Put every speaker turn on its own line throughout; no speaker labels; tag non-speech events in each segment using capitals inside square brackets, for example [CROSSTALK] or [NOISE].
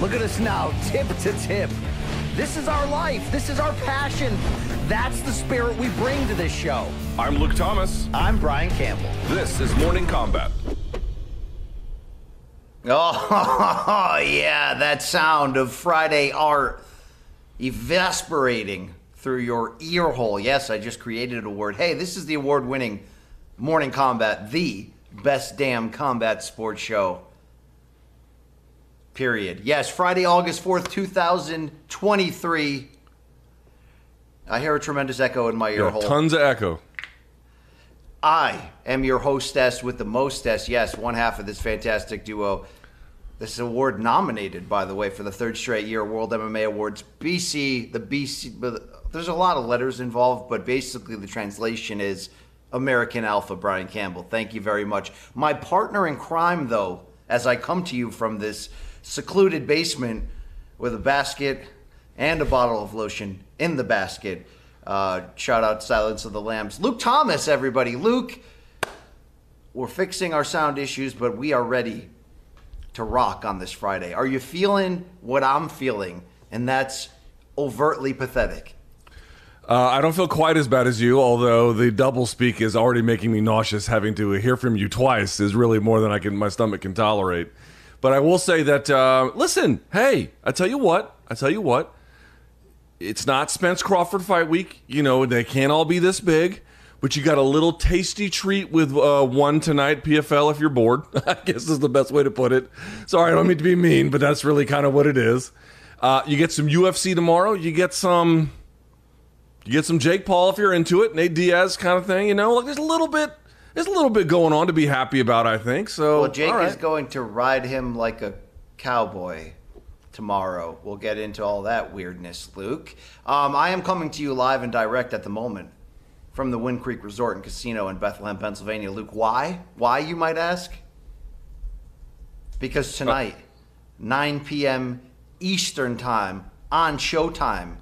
Look at us now, tip to tip. This is our life. This is our passion. That's the spirit we bring to this show.
I'm Luke Thomas.
I'm Brian Campbell.
This is Morning Kombat. [LAUGHS]
Oh, yeah, that sound of Friday art evaporating through your ear hole. Yes, I just created a word. Hey, this is the award winning Morning Kombat, the best damn combat sports show period. Yes, Friday, August 4th, 2023. I hear a tremendous echo in my ear
Yeah,
hole.
tons of echo.
I am your hostess with the mostess. Yes, one half of this fantastic duo. This award nominated, by the way, for the third straight year World MMA Awards. BC, the BC, there's a lot of letters involved, but basically the translation is American Alpha, Brian Campbell. Thank you very much. My partner in crime, though, as I come to you from this secluded basement with a basket and a bottle of lotion in the basket. Uh, shout out Silence of the Lambs. Luke Thomas, everybody. Luke, we're fixing our sound issues, but we are ready to rock on this Friday. Are you feeling what I'm feeling? And that's overtly pathetic.
Uh, I don't feel quite as bad as you, although the double speak is already making me nauseous. Having to hear from you twice is really more than I can, my stomach can tolerate. But I will say that, uh, listen, hey, I tell you what, I tell you what, it's not Spence Crawford fight week. You know, they can't all be this big, but you got a little tasty treat with uh, one tonight, PFL, if you're bored. [LAUGHS] I guess is the best way to put it. Sorry, I don't mean to be mean, but that's really kind of what it is. Uh, you get some UFC tomorrow. You get some. You get some Jake Paul if you're into it, Nate Diaz kind of thing. You know, like there's a little bit, there's a little bit going on to be happy about. I think so.
Well, Jake
right.
is going to ride him like a cowboy tomorrow. We'll get into all that weirdness, Luke. Um, I am coming to you live and direct at the moment from the Wind Creek Resort and Casino in Bethlehem, Pennsylvania. Luke, why? Why, you might ask? Because tonight, 9 p.m. Eastern Time on Showtime,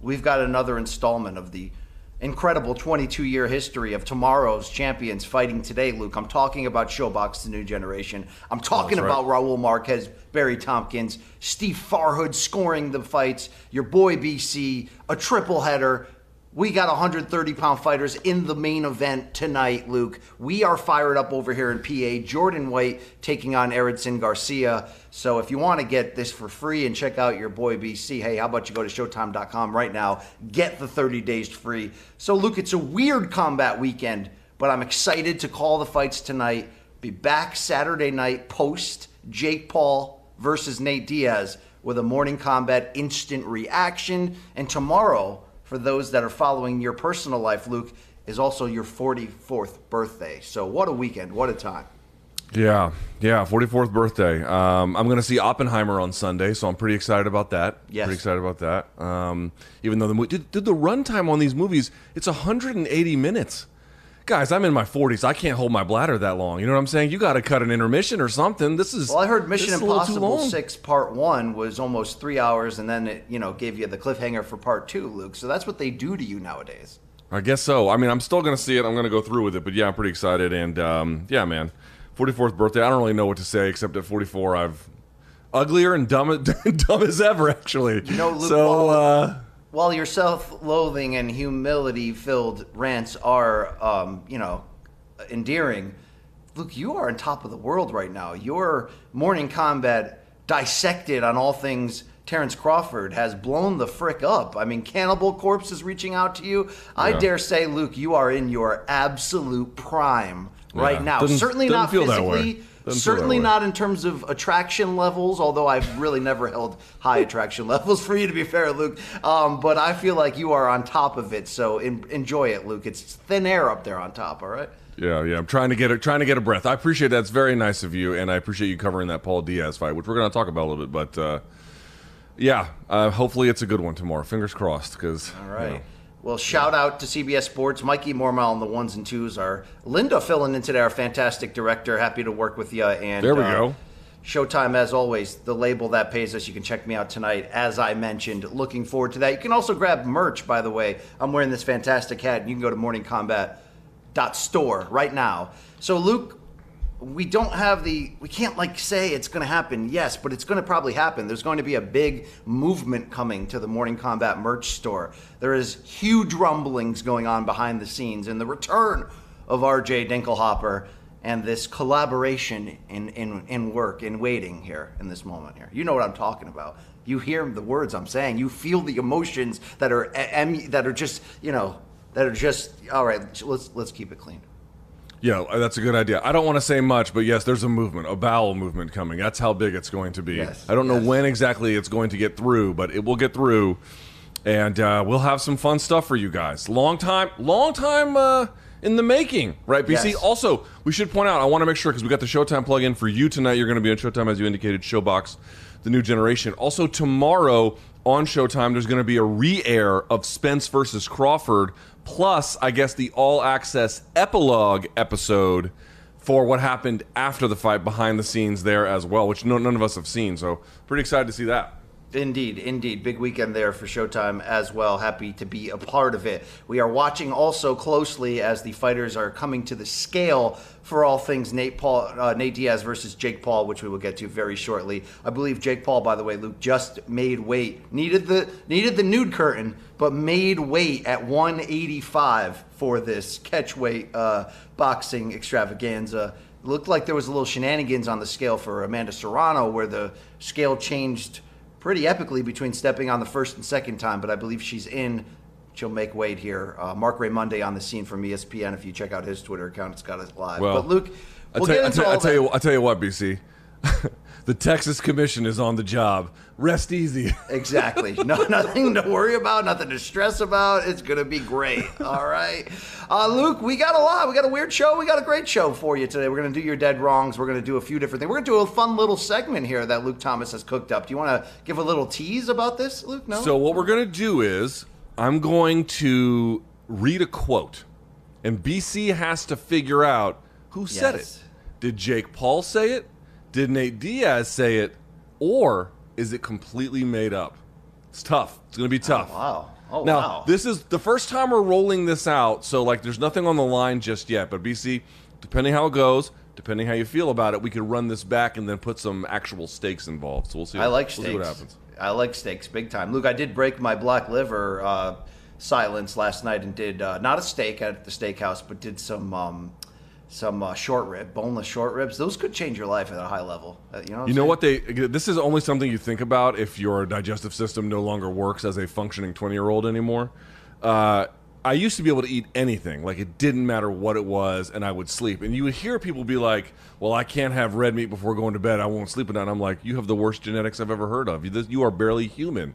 we've got another installment of the incredible 22 year history of tomorrow's champions fighting today, Luke. I'm talking about ShoBox, the new generation. I'm oh, talking
That's right.
about Raul Marquez, Barry Tompkins, Steve Farhood scoring the fights, your boy BC, a triple header. We got 130 pound fighters in the main event tonight, Luke. We are fired up over here in PA. Jordan White taking on Erickson Garcia. So if you want to get this for free and check out your boy BC, hey, how about you go to showtime.com right now? Get the 30 days free. So, Luke, it's a weird combat weekend, but I'm excited to call the fights tonight. Be back Saturday night post Jake Paul versus Nate Diaz with a Morning Kombat instant reaction. And tomorrow, for those that are following your personal life, Luke, is also your 44th birthday. So what a weekend, what a time.
Yeah, yeah, 44th birthday. Um, I'm going to see Oppenheimer on Sunday, so I'm pretty excited about that.
Yes.
Pretty excited about that. Um, even though the movie, did, did the runtime on these movies, it's 180 minutes. Guys, I'm in my 40s. I can't hold my bladder that long. You know what I'm saying? You got to cut an intermission or something. This is
Well, I heard Mission
is a little too
Impossible 6 Part 1 was almost three hours, and then it, you know, gave you the cliffhanger for Part 2, Luke. So that's what they do to you nowadays.
I guess so. I mean, I'm still going to see it. I'm going to go through with it, but yeah, I'm pretty excited. And um, yeah, man, 44th birthday. I don't really know what to say except at 44, I've uglier and dumb, [LAUGHS] dumb as ever. Actually,
You know, Luke,
so uh,
While your self-loathing and humility-filled rants are, um, you know, endearing, Luke, you are on top of the world right now. Your Morning Kombat dissected on all things Terrence Crawford has blown the frick up. I mean, Cannibal Corpse is reaching out to you. I
Yeah.
dare say, Luke, you are in your absolute prime right
Yeah.
now.
Doesn't-
certainly
doesn't
not
feel that way.
physically.
Doesn't
Certainly not in terms of attraction levels, although I've really never held high attraction [LAUGHS] levels for you, to be fair, Luke. Um, but I feel like you are on top of it, so en- enjoy it, Luke. It's thin air up there on top, all right?
Yeah, yeah. I'm trying to get a, trying to get a breath. I appreciate that. It's very nice of you, and I appreciate you covering that Paul Diaz fight, which we're going to talk about a little bit. But uh, yeah, uh, hopefully it's a good one tomorrow. Fingers crossed. Because
All right. Well, shout out to CBS Sports, Mikey Mormel and the ones and twos. Are Linda filling in today? Our fantastic director. Happy to work with you. And
There we
uh,
go.
Showtime, as always, the label that pays us. You can check me out tonight, as I mentioned. Looking forward to that. You can also grab merch, by the way. I'm wearing this fantastic hat, and you can go to morningkombat.store right now. So, Luke, we don't have the we can't like say it's going to happen yes but it's going to probably happen. There's going to be a big movement coming to the Morning Kombat merch store. There is huge rumblings going on behind the scenes and the return of rj dinkelhopper and this collaboration in, in, in work in waiting here in this moment here. You know what i'm talking about. You hear the words i'm saying. You feel the emotions that are eh, em- that are just you know that are just all right let's let's keep it clean
Yeah, that's a good idea. I don't want to say much, but yes, there's a movement, a bowel movement coming. That's how big it's going to be.
Yes,
I don't know
yes.
when exactly it's going to get through, but it will get through, and uh, we'll have some fun stuff for you guys. Long time, long time uh, in the making, right? BC.
Yes.
Also, we should point out. I want to make sure because we got the Showtime plug-in for you tonight. You're going to be on Showtime as you indicated. ShoBox, the new generation. Also tomorrow on Showtime, there's going to be a re-air of Spence versus Crawford, plus I guess the all-access epilogue episode for what happened after the fight behind the scenes there as well, which no, none of us have seen. So pretty excited to see that.
Indeed, indeed. Big weekend there for Showtime as well. Happy to be a part of it. We are watching also closely as the fighters are coming to the scale for all things Nate Paul, uh, Nate Diaz versus Jake Paul, which we will get to very shortly. I believe Jake Paul, by the way, Luke just made weight. Needed the needed the nude curtain, but made weight at 185 for this catchweight uh, boxing extravaganza. Looked like there was a little shenanigans on the scale for Amanda Serrano, where the scale changed pretty epically between stepping on the first and second time, but I believe she's in. She'll make weight here. Uh, Marc Raimondi on the scene from ESPN. If you check out his Twitter account, it's got it live.
Well,
but Luke, we'll
tell,
get into
tell, I
all
tell you, I tell you what, BC. [LAUGHS] the Texas Commission is on the job. Rest easy. [LAUGHS]
Exactly. No, [LAUGHS] nothing to worry about, nothing to stress about. It's gonna be great. All right, uh, Luke. We got a lot. We got a weird show. We got a great show for you today. We're gonna do your dead wrongs. We're gonna do a few different things. We're gonna do a fun little segment here that Luke Thomas has cooked up. Do you want to give a little tease about this, Luke? No.
So what we're going to do is I'm going to read a quote, and BC has to figure out who said
Yes.
it. Did Jake Paul say it? Did Nate Diaz say it? Or is it completely made up? It's tough. It's going to be tough.
wow. Oh
now,
wow.
this is the first time we're rolling this out, so like there's nothing on the line just yet. But BC, depending how it goes, depending how you feel about it, we could run this back and then put some actual stakes involved. So we'll see.
I like
we'll what happens.
I like stakes big time. Luke, I did break my black liver uh, silence last night and did uh, not a steak at the steakhouse, but did some um, some uh, short rib, boneless short ribs. Those could change your life at a high level. Uh, you know. What
You know what they? This is only something you think about if your digestive system no longer works as a functioning twenty-year-old anymore. Uh, I used to be able to eat anything, like it didn't matter what it was, and I would sleep. And you would hear people be like, "Well, I can't have red meat before going to bed. I won't sleep at night." I'm like, "You have the worst genetics I've ever heard of. You, you are barely human."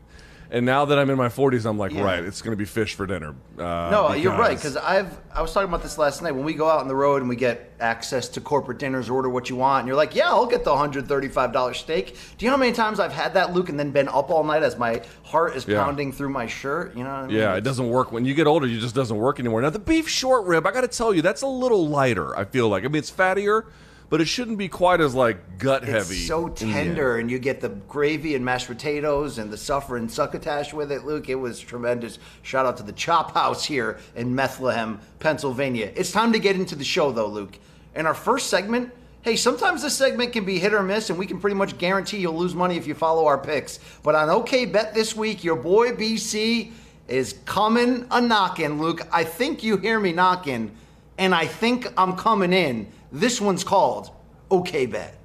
And now that I'm in my 40s, I'm like,
Yeah.
right, it's going to be fish for dinner. Uh,
No, you're right. Because I've I was talking about this last night. When we go out on the road and we get access to corporate dinners, order what you want, and you're like, "Yeah, I'll get the 135 dollar steak." Do you know how many times I've had that, Luke, and then been up all night as my heart is
Yeah.
pounding through my shirt? You know? What I mean?
Yeah, it doesn't work when you get older. It just doesn't work anymore. Now the beef short rib, I got to tell you, that's a little lighter. I feel like. I mean, it's fattier, but it shouldn't be quite as like gut heavy.
It's so
in the end.
tender, and you get the gravy and mashed potatoes and the suffering succotash with it, Luke. It was tremendous. Shout out to the Chop House here in Bethlehem, Pennsylvania. It's time to get into the show, though, Luke. In our first segment, hey, sometimes this segment can be hit or miss, and we can pretty much guarantee you'll lose money if you follow our picks. But on OK Bet this week, your boy BC is coming a knocking, Luke. I think you hear me knocking, and I think I'm coming in. This one's called OK Bet.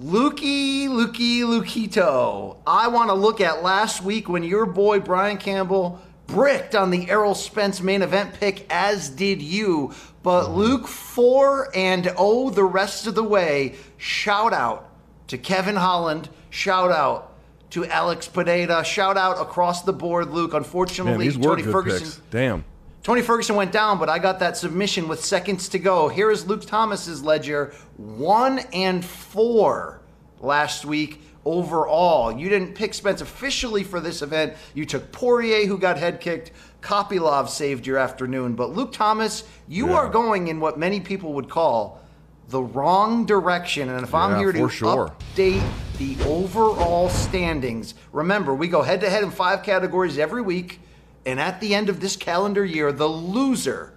Lukey, Lukey, Lukito. I want to look at last week when your boy Brian Campbell bricked on the Errol Spence main event pick, as did you. But mm-hmm. Luke 4 and oh, the rest of the way. Shout out to Kevin Holland. Shout out to Alex Pereira. Shout out across the board, Luke. Unfortunately,
Man,
Tony Ferguson.
picks. Damn.
Tony Ferguson went down, but I got that submission with seconds to go. Here is Luke Thomas's ledger: one and four last week overall. You didn't pick Spence officially for this event. You took Poirier, who got head kicked. Kopylov saved your afternoon, but Luke Thomas, you
Yeah.
are going in what many people would call the wrong direction. And if I'm here to
sure.
update the overall standings, remember we go head to head in five categories every week. And at the end of this calendar year, the loser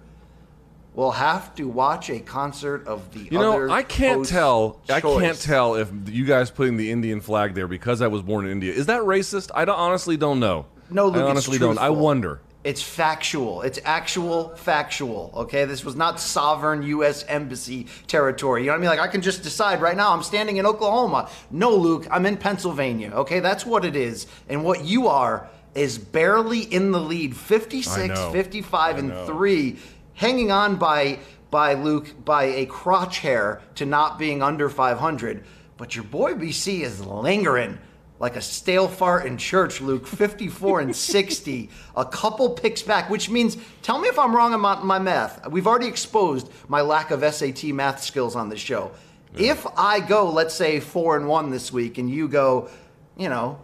will have to watch a concert of the
You
other
know, I can't tell. I can't tell if you guys putting the Indian flag there because I was born in India is that racist. I don't, honestly don't know.
No, Luke,
I honestly don't. I wonder.
It's factual. It's actual factual. Okay, this was not sovereign U.S. embassy territory. You know what I mean? Like I can just decide right now. I'm standing in Oklahoma. No, Luke, I'm in Pennsylvania. Okay, that's what it is. And what you are is barely in the lead, 56, 55,
I
and three, hanging on by by Luke by a crotch hair to not being under 500. But your boy BC is lingering like a stale fart in church, Luke, 54 and 60, a couple picks back, which means, tell me if I'm wrong on my, math. We've already exposed my lack of SAT math skills on this show. If I go, let's say, four and one this week, and you go, you know,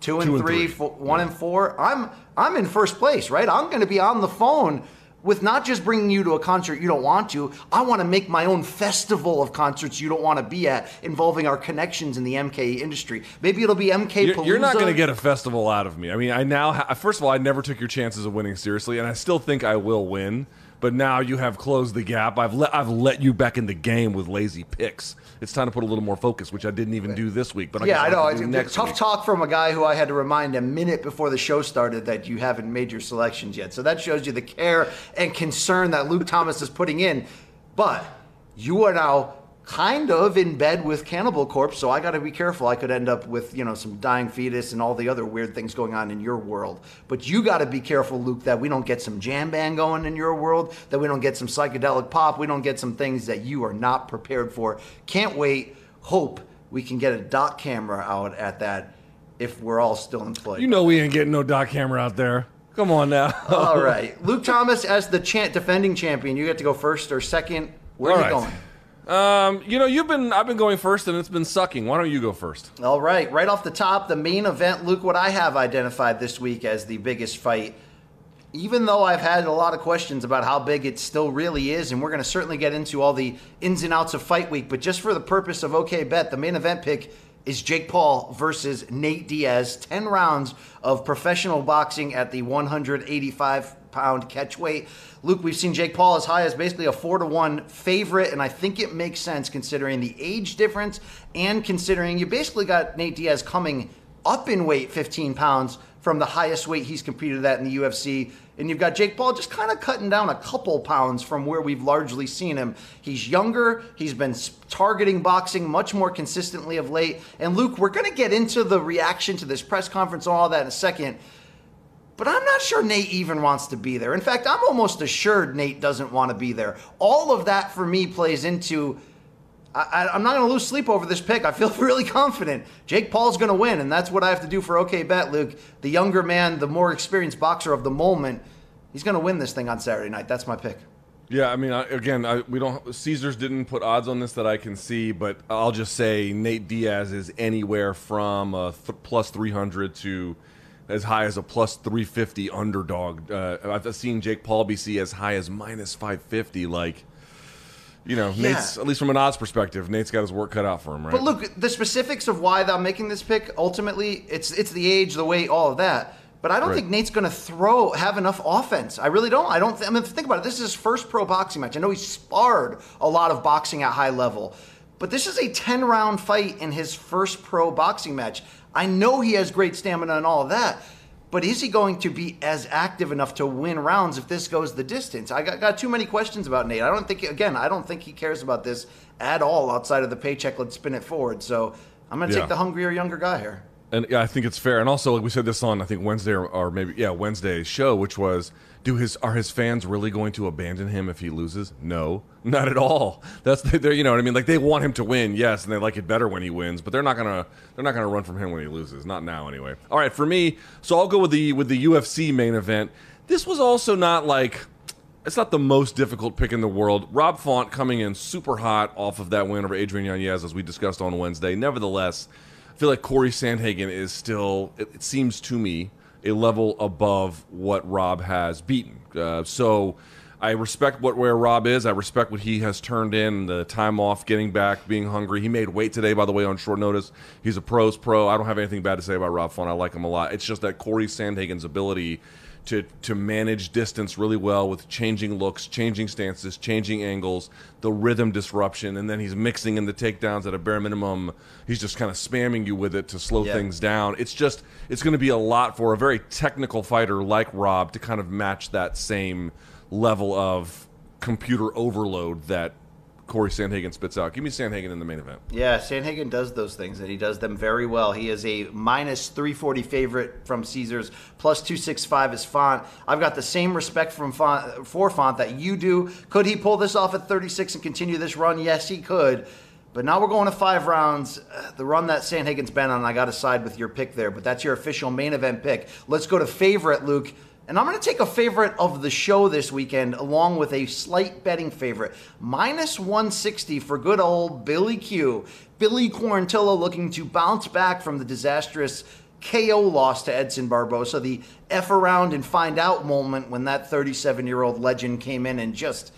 two and
Two and
three,
three.
four, one and four, I'm I'm in first place, right? I'm going to be on the phone with not just bringing you to a concert you don't want to. I want to make my own festival of concerts you don't want to be at, involving our connections in the MK industry. Maybe it'll be MK.
You're, you're not going to get a festival out of me. I mean, I now ha- first of all, I never took your chances of winning seriously, and I still think I will win. But now you have closed the gap. I've let I've let you back in the game with lazy picks. It's time to put a little more focus, which I didn't even do this week. But I
Yeah, I know.
have to do
It's
next
tough
week.
talk from a guy who I had to remind a minute before the show started that you haven't made your selections yet. So that shows you the care and concern that Luke Thomas is putting in. But you are now kind of in bed with Cannibal Corpse, so I got to be careful. I could end up with, you know, some dying fetus and all the other weird things going on in your world. But you got to be careful, Luke, that we don't get some jam band going in your world, that we don't get some psychedelic pop, we don't get some things that you are not prepared for. Can't wait. Hope we can get a dot camera out at that if we're all still employed.
You know we ain't getting no dot camera out there. Come on now.
all [LAUGHS] right. Luke Thomas as the defending champion. You get to go first or second. Where
All
are you
right.
going?
Um, you know, you've been I've been going first, and it's been sucking. Why don't you go first?
All right, right off the top, the main event, Luke, what I have identified this week as the biggest fight, even though I've had a lot of questions about how big it still really is, and we're going to certainly get into all the ins and outs of Fight Week, but just for the purpose of OK Bet, the main event pick is Jake Paul versus Nate Diaz. 10 rounds of professional boxing at the 185 pound catch weight. Luke, we've seen Jake Paul as high as basically a 4 to 1 favorite, and I think it makes sense considering the age difference and considering you basically got Nate Diaz coming up in weight 15 pounds from the highest weight he's competed at in the UFC. And you've got Jake Paul just kind of cutting down a couple pounds from where we've largely seen him. He's younger, he's been targeting boxing much more consistently of late. And Luke, we're going to get into the reaction to this press conference and all that in a second. But I'm not sure Nate even wants to be there. In fact, I'm almost assured Nate doesn't want to be there. All of that for me plays into I, I'm not going to lose sleep over this pick. I feel [LAUGHS] really confident. Jake Paul's going to win, and that's what I have to do for OK Bet, Luke. The younger man, the more experienced boxer of the moment, he's going to win this thing on Saturday night. That's my pick.
Yeah, I mean, I, again, I, we don't. Caesars didn't put odds on this that I can see, but I'll just say Nate Diaz is anywhere from th- plus three hundred to as high as a plus three fifty underdog. Uh, I've seen Jake Paul be see as high as minus five fifty. Like, you know,
Yeah.
Nate's at least from an odds perspective, Nate's got his work cut out for him, right?
But look, the specifics of why I'm making this pick, ultimately, it's it's the age, the weight, all of that. But I don't
Right.
think Nate's going to throw have enough offense. I really don't. I don't. Th- I mean, think about it. This is his first pro boxing match. I know he sparred a lot of boxing at high level, but this is a 10 round fight in his first pro boxing match. I know he has great stamina and all of that. But is he going to be as active enough to win rounds if this goes the distance? I got, got too many questions about Nate. I don't think, again, I don't think he cares about this at all outside of the paycheck. Let's spin it forward. So I'm going to
Yeah.
take the hungrier, younger guy here.
And yeah, I think it's fair. And also, like we said this on I think Wednesday or, or maybe yeah Wednesday's show, which was, do his are his fans really going to abandon him if he loses? No, [LAUGHS] not at all. That's [LAUGHS] they're you know what I mean. Like they want him to win, yes, and they like it better when he wins, but they're not gonna they're not gonna run from him when he loses. Not now, anyway. All right, for me, so I'll go with the with the UFC main event. This was also not like it's not the most difficult pick in the world. Rob Font coming in super hot off of that win over Adrian Yanez, as we discussed on Wednesday. Nevertheless, I feel like Corey Sandhagen is still, it, it seems to me, a level above what Rob has beaten. Uh, so I respect what where Rob is. I respect what he has turned in, the time off, getting back, being hungry. He made weight today, by the way, on short notice. He's a pros pro. I don't have anything bad to say about Rob Font. I like him a lot. It's just that Corey Sandhagen's ability to to manage distance really well with changing looks, changing stances, changing angles, the rhythm disruption, and then he's mixing in the takedowns at a bare minimum. He's just kind of spamming you with it to slow
Yeah.
things down. It's just it's going to be a lot for a very technical fighter like Rob to kind of match that same level of computer overload that Corey Sandhagen spits out. Give me Sandhagen in the main event.
Yeah, Sandhagen does those things, and he does them very well. He is a minus 340 favorite from Caesars, plus 265 is Font. I've got the same respect from Font, for Font that you do. Could he pull this off at 36 and continue this run? Yes, he could. But now we're going to five rounds. The run that Sandhagen's been on, I got to side with your pick there, but that's your official main event pick. Let's go to favorite, Luke. And I'm going to take a favorite of the show this weekend, along with a slight betting favorite. Minus 160 for good old Billy Q. Billy Quarantillo looking to bounce back from the disastrous KO loss to Edson Barbosa, the F around and find out moment when that 37 year old legend came in and just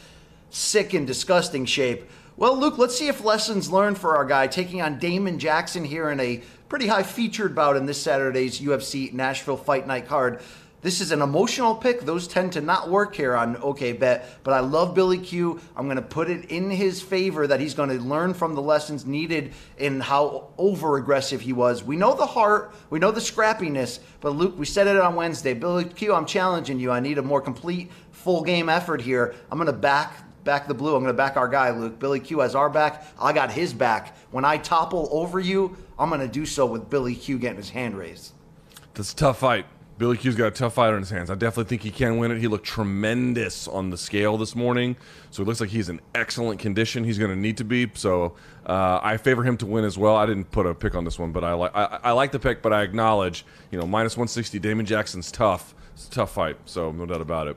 sick and disgusting shape. Well, Luke, let's see if lessons learned for our guy taking on Damon Jackson here in a pretty high featured bout in this Saturday's UFC Nashville Fight Night card. This is an emotional pick. Those tend to not work here on OK Bet, but I love Billy Q. I'm going to put it in his favor that he's going to learn from the lessons needed in how over aggressive he was. We know the heart, we know the scrappiness, but Luke, we said it on Wednesday. Billy Q, I'm challenging you. I need a more complete, full game effort here. I'm going to back back the blue. I'm going to back our guy, Luke. Billy Q has our back. I got his back. When I topple over you, I'm going to do so with Billy Q getting his hand raised.
That's a tough fight. Billy Q's got a tough fight on his hands. I definitely think he can win it. He looked tremendous on the scale this morning, so it looks like he's in excellent condition. He's going to need to be. So uh, I favor him to win as well. I didn't put a pick on this one, but I like I, I like the pick. But I acknowledge, you know, minus 160. Damon Jackson's tough. It's a tough fight. So no doubt about it.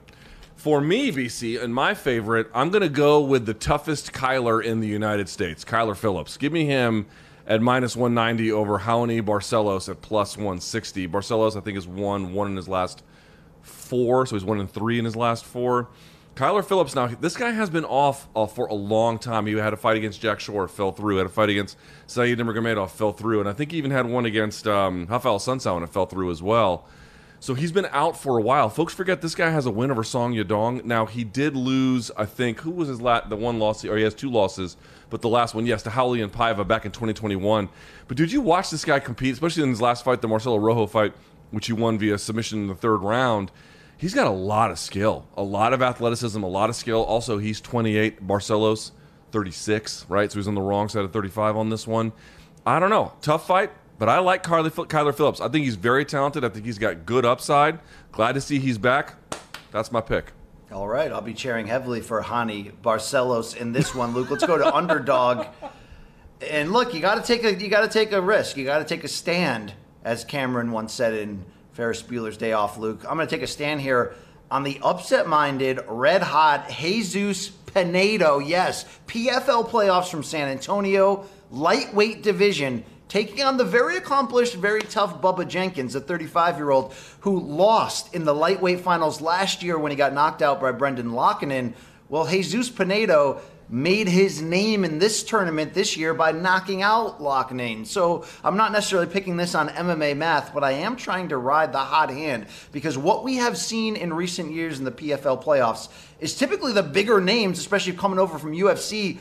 For me, BC, and my favorite, I'm going to go with the toughest Kyler in the United States, Kyler Phillips. Give me him at minus 190 over Raoni Barcelos at plus 160. Barcelos, I think, has won one in his last four, so he's one in three in his last four. Kyler Phillips, now, this guy has been off uh, for a long time. He had a fight against Jack Shore, fell through. Had a fight against Said Nurmagomedov, fell through. And I think he even had one against um, Rafael and it fell through as well. So he's been out for a while. Folks forget this guy has a win over Song Yadong. Now he did lose, I think, who was his last? The one loss, or he has two losses, but the last one, yes, to Raulian Paiva back in 2021. But did you watch this guy compete, especially in his last fight, the Marcelo Rojo fight, which he won via submission in the third round? He's got a lot of skill, a lot of athleticism, a lot of skill. Also, he's 28. Barcelos, 36, right? So he's on the wrong side of 35 on this one. I don't know. Tough fight, but I like Carly, Kyler Phillips. I think he's very talented. I think he's got good upside. Glad to see he's back. That's my pick.
All right, I'll be cheering heavily for Raoni Barcelos in this one, Luke. Let's go to [LAUGHS] underdog. And look, you got to take a you got to take a risk. You got to take a stand, as Cameron once said in Ferris Bueller's Day Off. Luke, I'm going to take a stand here on the upset-minded, red-hot Jesus Pinedo. Yes, PFL playoffs from San Antonio, lightweight division. Taking on the very accomplished, very tough Bubba Jenkins, a 35 year old who lost in the lightweight finals last year when he got knocked out by Brendan Loughnane. Well, Jesus Pinedo made his name in this tournament this year by knocking out Loughnane. So I'm not necessarily picking this on MMA math, but I am trying to ride the hot hand because what we have seen in recent years in the PFL playoffs is typically the bigger names, especially coming over from UFC,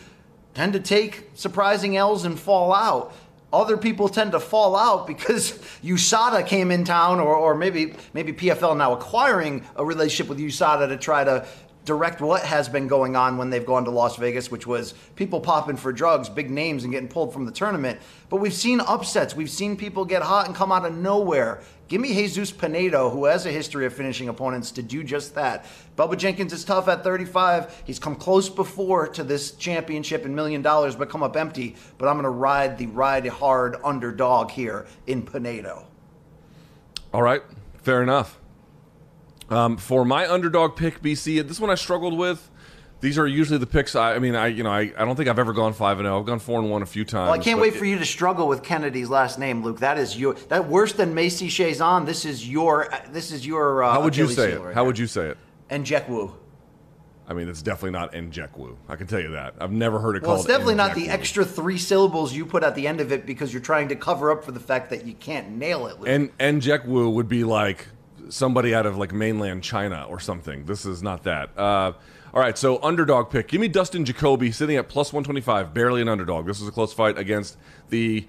tend to take surprising L's and fall out. Other people tend to fall out because [LAUGHS] USADA came in town, or, or maybe maybe PFL now acquiring a relationship with USADA to try to direct what has been going on when they've gone to Las Vegas, which was people popping for drugs, big names, and getting pulled from the tournament. But we've seen upsets. We've seen people get hot and come out of nowhere. Give me Jesus Pinedo, who has a history of finishing opponents, to do just that. Bubba Jenkins is tough at 35. He's come close before to this championship and million dollars, but come up empty. But I'm going to ride the ride hard underdog here in Pinedo.
All right, fair enough. Um, for my underdog pick, BC, this one I struggled with. These are usually the picks. I, I mean, I you know, I, I don't think I've ever gone five and zero. I've gone four and one a few times.
Well, I can't wait for you to struggle with Kennedy's last name, Luke. That is your that worse than Macy Chiasson. This is your this is your. Uh,
How would you say it?
right
How would you say it?
And Jack Wu.
I mean, it's definitely not Njekwu. I can tell you that. I've never heard it
Well,
called.
it's definitely not the extra three syllables you put at the end of it because you're trying to cover up for the fact that you can't nail it. Luke.
And Njekwu would be like somebody out of like mainland China or something. This is not that. Uh, all right, so underdog pick. Give me Dustin Jacoby sitting at plus 125, barely an underdog. This is a close fight against the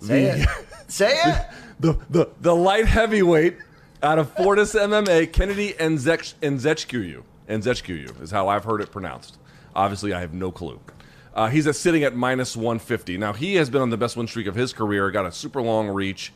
Say
the,
it. [LAUGHS] Say it.
the, the the light heavyweight out of Fortis [LAUGHS] MMA, Kennedy Nzech- Nzechkuyu. Nzechkuyu is how I've heard it pronounced. Obviously, I have no clue. Uh, he's sitting at minus 150. Now, he has been on the best win streak of his career, got a super long reach.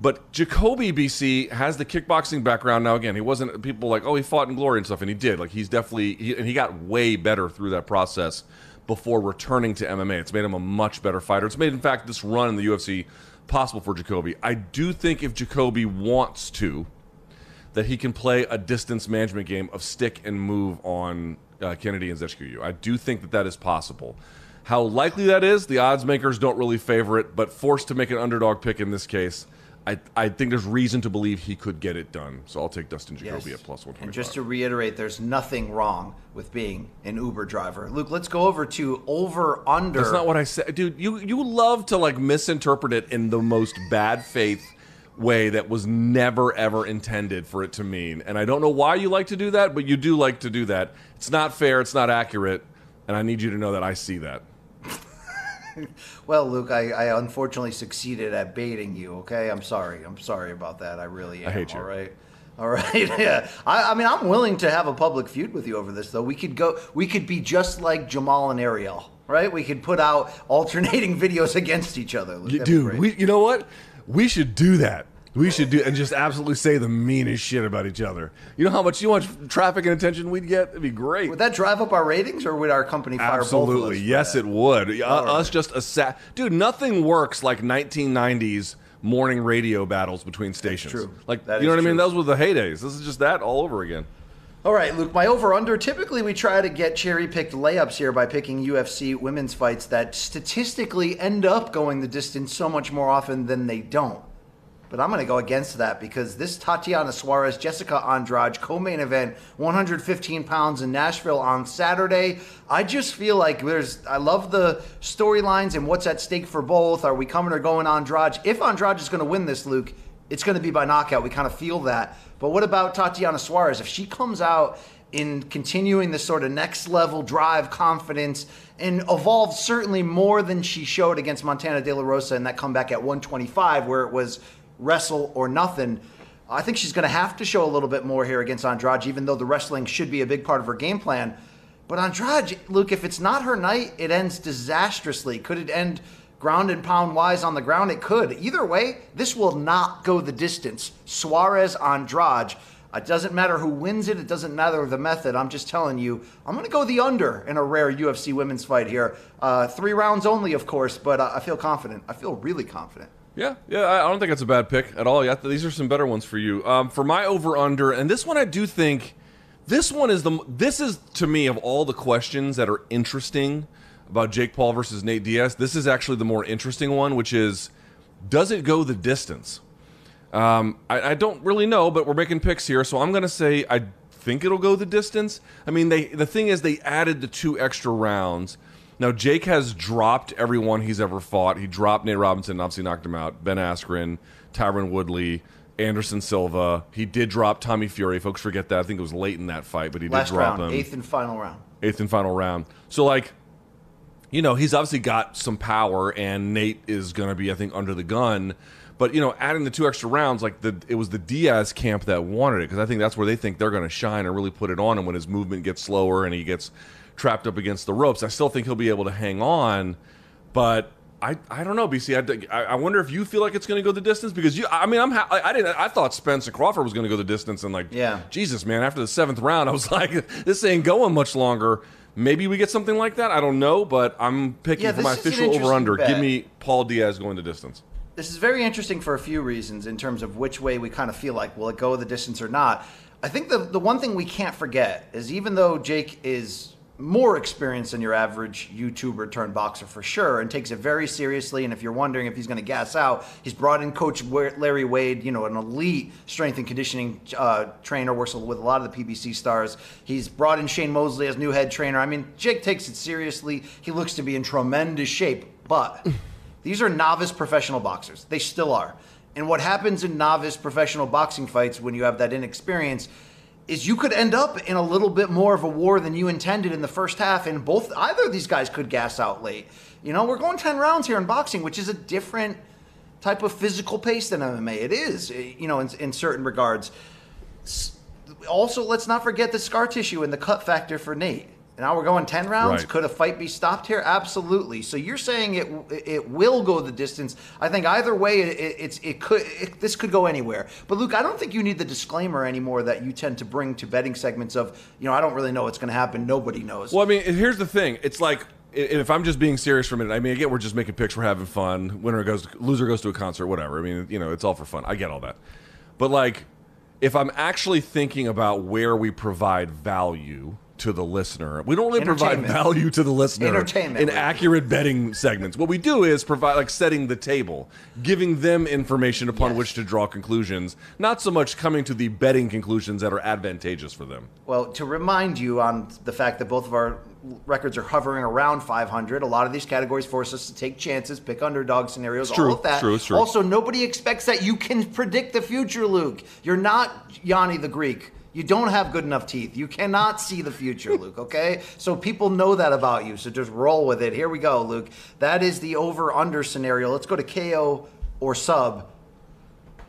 But Jacoby BC has the kickboxing background. Now, again, he wasn't people like, oh, he fought in glory and stuff, and he did. Like, he's definitely, he, and he got way better through that process before returning to MMA. It's made him a much better fighter. It's made, in fact, this run in the UFC possible for Jacoby. I do think if Jacoby wants to, that he can play a distance management game of stick and move on uh, Kennedy and Zechkuyu. I do think that that is possible. How likely that is, the odds makers don't really favor it, but forced to make an underdog pick in this case, I, I think there's reason to believe he could get it done. So I'll take Dustin Jacoby at plus 125.
And just to reiterate, there's nothing wrong with being an Uber driver. Luke, let's go over to over under.
That's not what I said, dude. You you love to like misinterpret it in the most bad faith way that was never ever intended for it to mean. And I don't know why you like to do that, but you do like to do that. It's not fair. It's not accurate. And I need you to know that I see that. [LAUGHS]
Well, Luke, I, I unfortunately succeeded at baiting you. Okay, I'm sorry. I'm sorry about that. I really am.
I hate you.
All right. All right. [LAUGHS] Yeah. I, I mean, I'm willing to have a public feud with you over this, though. We could go. We could be just like Jamal and Ariel, right? We could put out [LAUGHS] alternating videos against each other. Luke.
You, dude, we, you know what? We should do that. We should do and just absolutely say the meanest shit about each other. You know how much you much traffic and attention we'd get? It'd be great.
would that drive up our ratings, or would our company fire both of
Absolutely.
us for
Yes,
that?
it would. Uh, us just a sa- dude. Nothing works like 1990s morning radio battles between stations.
true.
Like
That
you know
is
what I mean?
true.
Those were the heydays. This is just that all over again.
All right, Luke, my over under. Typically, we try to get cherry picked layups here by picking UFC women's fights that statistically end up going the distance so much more often than they don't. But I'm going to go against that because this Tatiana Suarez, Jessica Andrade co main event, 115 pounds in Nashville on Saturday. I just feel like there's, I love the storylines and what's at stake for both. Are we coming or going Andrade? If Andrade is going to win this, Luke, it's going to be by knockout. We kind of feel that. But what about Tatiana Suarez? If she comes out in continuing this sort of next level drive, confidence, and evolves certainly more than she showed against Montana De La Rosa in that comeback at 125, where it was wrestle or nothing. I think she's going to have to show a little bit more here against Andrade, even though the wrestling should be a big part of her game plan. But Andrade, Luke, if it's not her night, it ends disastrously. Could it end ground and pound wise on the ground? It could. Either way, this will not go the distance. Suarez Andrade. It doesn't matter who wins it. It doesn't matter the method. I'm just telling you, I'm going to go the under in a rare UFC women's fight here. Uh, three rounds only, of course, but uh, I feel confident. I feel really confident.
Yeah, yeah, I don't think that's a bad pick at all. Yeah, these are some better ones for you. Um, for my over under, and this one I do think, this one is the this is to me of all the questions that are interesting about Jake Paul versus Nate Diaz. This is actually the more interesting one, which is, does it go the distance? Um, I, I don't really know, but we're making picks here, so I'm going to say I think it'll go the distance. I mean, they the thing is they added the two extra rounds. Now Jake has dropped everyone he's ever fought. He dropped Nate Robinson, obviously knocked him out. Ben Askren, Tyron Woodley, Anderson Silva. He did drop Tommy Fury. Folks forget that. I think it was late in that fight, but he
Last
did drop
round,
him
eighth and final round.
eighth and final round. So like, you know, he's obviously got some power, and Nate is going to be, I think, under the gun. But you know, adding the two extra rounds, like the it was the Diaz camp that wanted it because I think that's where they think they're going to shine and really put it on him when his movement gets slower and he gets trapped up against the ropes. I still think he'll be able to hang on, but I, I don't know, BC. I, I wonder if you feel like it's going to go the distance because you. I mean, I'm. Ha- I didn't. I thought Spencer Crawford was going to go the distance, and like,
Yeah.
Jesus, man. After the seventh round, I was [LAUGHS] like, this ain't going much longer. Maybe we get something like that. I don't know, but I'm picking
Yeah,
for my official over under. Give me Paul Diaz going the distance.
This is very interesting for a few reasons in terms of which way we kind of feel like will it go the distance or not. I think the the one thing we can't forget is even though Jake is more experience than your average YouTuber turned boxer for sure and takes it very seriously. And if you're wondering if he's going to gas out, he's brought in Coach Larry Wade, you know, an elite strength and conditioning uh, trainer, works with a lot of the PBC stars. He's brought in Shane Mosley as new head trainer. I mean, Jake takes it seriously. He looks to be in tremendous shape, but. [LAUGHS] These are novice professional boxers. They still are. And what happens in novice professional boxing fights when you have that inexperience is you could end up in a little bit more of a war than you intended in the first half and both either of these guys could gas out late. You know, we're going 10 rounds here in boxing, which is a different type of physical pace than MMA. It is, eh, you know, in, in certain regards. Also, let's not forget the scar tissue and the cut factor for Nate. Now we're going 10 rounds.
Right.
Could a fight be stopped here? Absolutely. So you're saying it it will go the distance. I think either way, it, it's it could it, this could go anywhere. But Luke, I don't think you need the disclaimer anymore that you tend to bring to betting segments of you know I don't really know what's going to happen. Nobody knows.
Well, I mean, here's the thing. It's like if I'm just being serious for a minute. I mean, again, we're just making picks. We're having fun. Winner goes, loser goes to a concert, whatever. I mean, you know, it's all for fun. I get all that. But like, if I'm actually thinking about where we provide value to the listener, we don't really provide value to the listener
Entertainment.
in accurate betting segments. What we do is provide like setting the table, giving them information upon
Yes.
which to draw conclusions, not so much coming to the betting conclusions that are advantageous for them.
Well, to remind you on the fact that both of our records are hovering around 500, a lot of these categories force us to take chances, pick underdog scenarios,
true.
all of that.
True. True.
Also, nobody expects that you can predict the future, Luke. You're not Yanni the Greek. You don't have good enough teeth. You cannot see the future, Luke, okay? So people know that about you. So just roll with it. Here we go, Luke. That is the over under scenario. Let's go to KO or sub.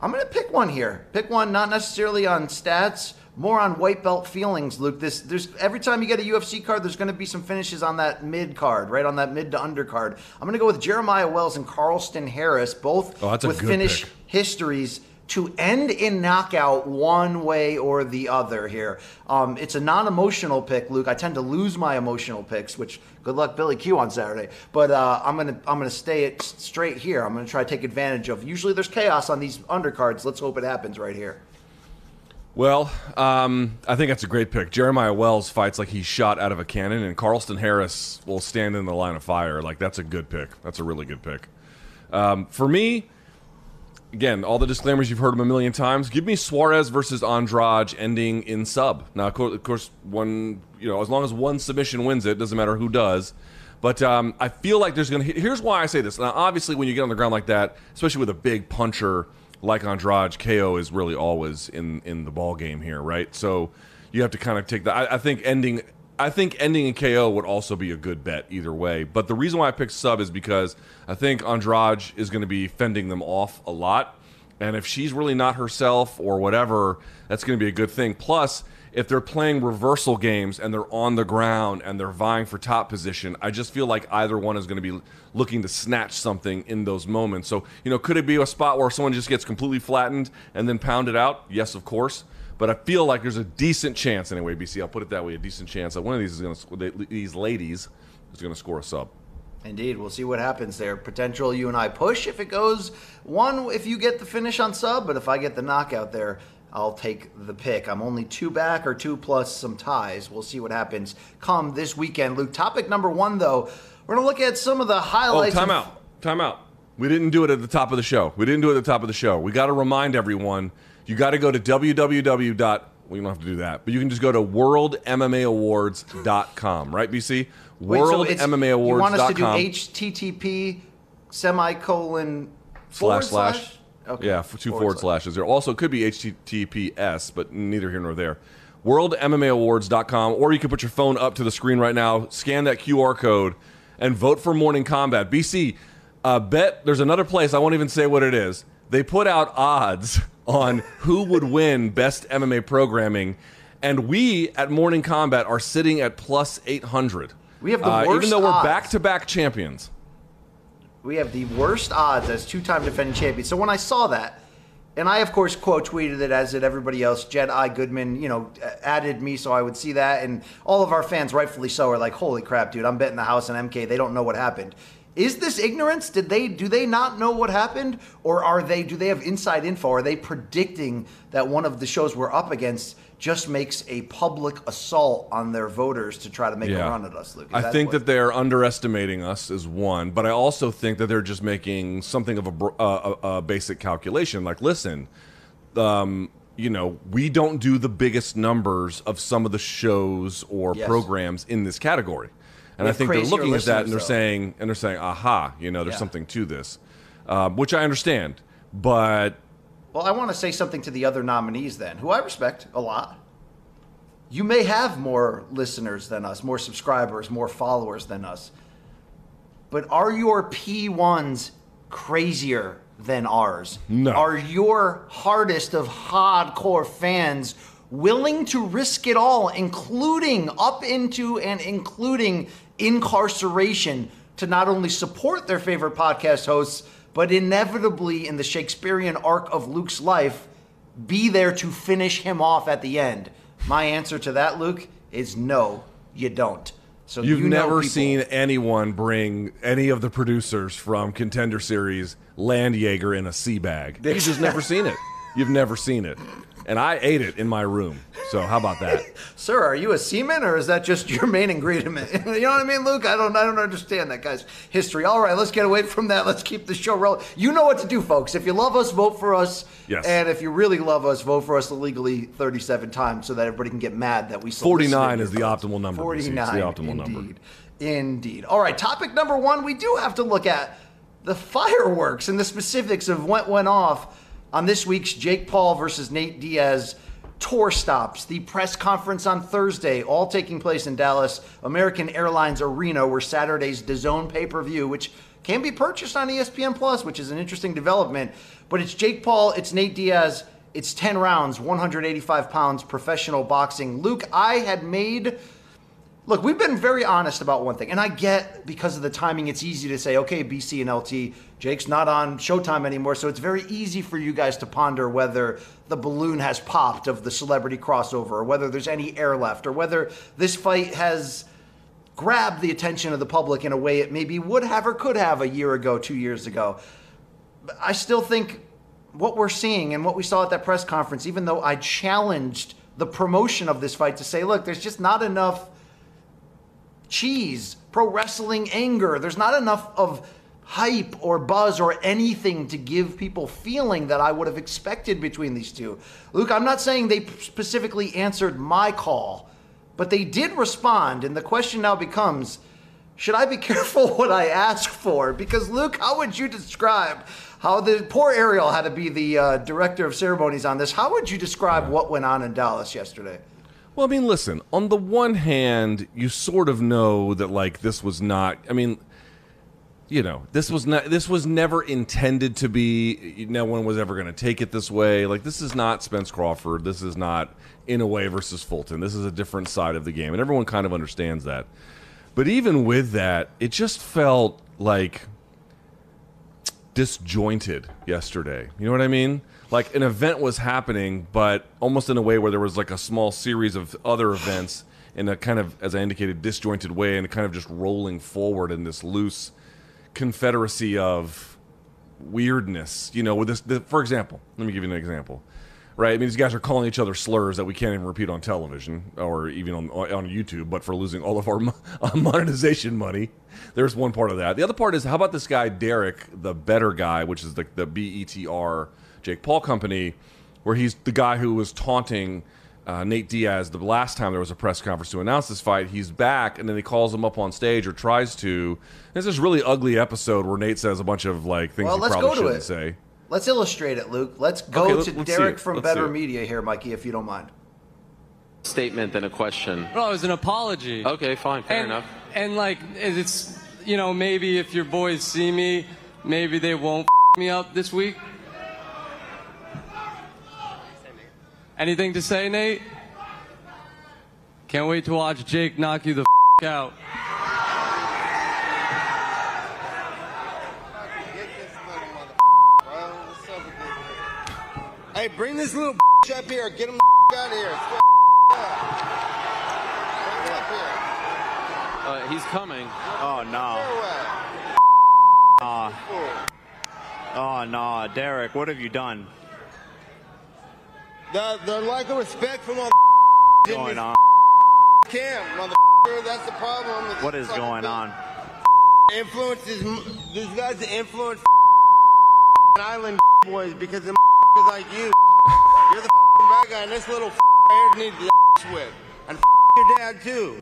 I'm going to pick one here. Pick one, not necessarily on stats, more on white belt feelings, Luke. This there's every time you get a UFC card, there's going to be some finishes on that mid card, right on that mid to under card. I'm going to go with Jeremiah Wells and Carlston Harris, both
Oh,
with finish
pick.
histories to end in knockout one way or the other here. Um, it's a non-emotional pick, Luke. I tend to lose my emotional picks, which good luck Billy Q on Saturday. But uh, I'm gonna I'm gonna stay it straight here. I'm gonna try to take advantage of. Usually there's chaos on these undercards. Let's hope it happens right here.
Well, um, I think that's a great pick. Jeremiah Wells fights like he's shot out of a cannon, and Carlston Harris will stand in the line of fire. Like that's a good pick. That's a really good pick. Um, for me, again, all the disclaimers you've heard them a million times. Give me Suarez versus Andrade ending in sub. Now, of course, one you know, as long as one submission wins it, doesn't matter who does. But um, I feel like there's going to. Here's why I say this. Now, obviously, when you get on the ground like that, especially with a big puncher like Andrade, KO is really always in in the ball game here, right? So you have to kind of take that. I, I think ending. I think ending in KO would also be a good bet either way. But the reason why I picked sub is because I think Andrade is going to be fending them off a lot. And if she's really not herself or whatever, that's going to be a good thing. Plus, if they're playing reversal games and they're on the ground and they're vying for top position, I just feel like either one is going to be looking to snatch something in those moments. So, you know, could it be a spot where someone just gets completely flattened and then pounded out? Yes, of course. But I feel like there's a decent chance, anyway, BC, I'll put it that way, a decent chance that one of these is going to, these ladies is going to score a sub.
Indeed, we'll see what happens there. Potential you and I push if it goes one if you get the finish on sub, but if I get the knockout there, I'll take the pick. I'm only two back or two plus some ties. We'll see what happens come this weekend. Luke, topic number one though, we're gonna look at some of the
Oh,
highlights.
time
of-
out. Time out. We didn't do it at the top of the show. We didn't do it at the top of the show. We got to remind everyone you got to go to www. Well, you don't have to do that, but you can just go to worldmmaawards.com, right, BC?
Wait, so
worldmmaawards.com.
You want us to do HTTP semicolon forward
slash slash.
Okay.
Yeah, two forward, slashes there. Also, it could be HTTPS, but neither here nor there. WorldMMAAwards.com, or you can put your phone up to the screen right now, scan that QR code, and vote for Morning Kombat. BC, uh, bet there's another place, I won't even say what it is. They put out odds on who would win best MMA programming, and we at Morning Kombat are sitting at plus 800.
We have the
uh, Even
worst
though we're
odds.
back to back champions.
We have the worst odds as two-time defending champions. So when I saw that, and I of course quote tweeted it as did everybody else. Jed I Goodman, you know, added me so I would see that, and all of our fans, rightfully so, are like, "Holy crap, dude! I'm betting the house on MK. They don't know what happened." Is this ignorance? Did they do they not know what happened, or are they do they have inside info? Are they predicting that one of the shows we're up against just makes a public assault on their voters to try to make a run at us, Luke?
I think that they're underestimating us is one, but I also think that they're just making something of a, uh, a, a basic calculation. Like, listen, um, you know, we don't do the biggest numbers of some of the shows or
Yes.
programs in this category, and I think they're looking at that and they're
though.
saying and they're saying, aha, you know, there's
Yeah.
something to this, um, which I understand, but
Well, I want to say something to the other nominees then, who I respect a lot. You may have more listeners than us, more subscribers, more followers than us. But are your P1s crazier than ours?
No.
Are your hardest of hardcore fans willing to risk it all, including up into and including incarceration, to not only support their favorite podcast hosts, but inevitably, in the Shakespearean arc of Luke's life, be there to finish him off at the end? My answer to that, Luke, is no, you don't. So
You've
you know
never
people-
seen anyone bring any of the producers from Contender Series Landjaeger in a sea bag. You've just never seen it. [LAUGHS] You've never seen it. And I ate it in my room. So how about that? [LAUGHS]
Sir, are you a seaman or is that just your main ingredient? [LAUGHS] you know what I mean, Luke? I don't I don't understand that guy's history. All right, let's get away from that. Let's keep the show rolling. You know what to do, folks. If you love us, vote for us.
Yes.
And if you really love us, vote for us illegally 37 times so that everybody can get mad that we
49 is the optimal number, BC. It's
49
the optimal
indeed.
number.
Indeed. All right, topic number 1, we do have to look at the fireworks and the specifics of what went off on this week's Jake Paul versus Nate Diaz tour stops. The press conference on Thursday, all taking place in Dallas American Airlines Arena, where Saturday's DAZN pay-per-view, which can be purchased on ESPN Plus, which is an interesting development. But it's Jake Paul, it's Nate Diaz, it's 10 rounds, 185 pounds, professional boxing. Luke, I had made Look, we've been very honest about one thing, and I get because of the timing, it's easy to say, okay, BC and LT, Jake's not on Showtime anymore, so it's very easy for you guys to ponder whether the balloon has popped of the celebrity crossover, or whether there's any air left, or whether this fight has grabbed the attention of the public in a way it maybe would have or could have a year ago, two years ago. I still think what we're seeing and what we saw at that press conference, even though I challenged the promotion of this fight to say, look, there's just not enough cheese, pro wrestling anger. There's not enough of hype or buzz or anything to give people feeling that I would have expected between these two. Luke, I'm not saying they specifically answered my call, but they did respond. And the question now becomes should I be [LAUGHS] careful what I ask for? Because, Luke, how would you describe how the poor Ariel had to be the uh, director of ceremonies on this? How would you describe what went on in Dallas yesterday?
Well, I mean, listen, on the one hand, you sort of know that like this was not I mean, you know, this was not this was never intended to be no one was ever going to take it this way. Like this is not Spence Crawford. This is not Inoue versus Fulton. This is a different side of the game, and everyone kind of understands that. But even with that, it just felt like disjointed yesterday. You know what I mean? Like an event was happening, but almost in a way where there was like a small series of other events in a kind of, as I indicated, disjointed way and kind of just rolling forward in this loose confederacy of weirdness. You know, with this, the, for example, let me give you an example. Right, I mean, these guys are calling each other slurs that we can't even repeat on television or even on, on YouTube, but for losing all of our [LAUGHS] monetization money. There's one part of that. The other part is how about this guy Derek, the better guy, which is the the BETR Jake Paul company, where he's the guy who was taunting uh, Nate Diaz the last time there was a press conference to announce this fight. He's back, and then he calls him up on stage or tries to. There's this really ugly episode where Nate says a bunch of like things
Well,
he
let's
probably
go to
shouldn't
it.
say.
Let's illustrate it, Luke. Let's go
Okay,
to
let's
Derek from
Let's
Better. Media here, Mikey, if you don't mind.
statement than a question.
Well, it was an apology.
Okay, fine, fair
and,
enough.
And like, it's
you know, maybe if your boys see me, maybe they won't [LAUGHS] me up this week. Anything to say, Nate? Can't wait to watch Jake knock you the out.
Hey, bring this little bitch up here. Get him out of here.
Uh, he's coming.
Oh no. Uh, oh no, Derek, what have you done?
The, the lack of respect from all
going on?
Cam, mother. That's the problem.
What is going on?
Influences. These guys influence island boys because of like you. You're the bad guy, and this little here needs the whip, and your dad too.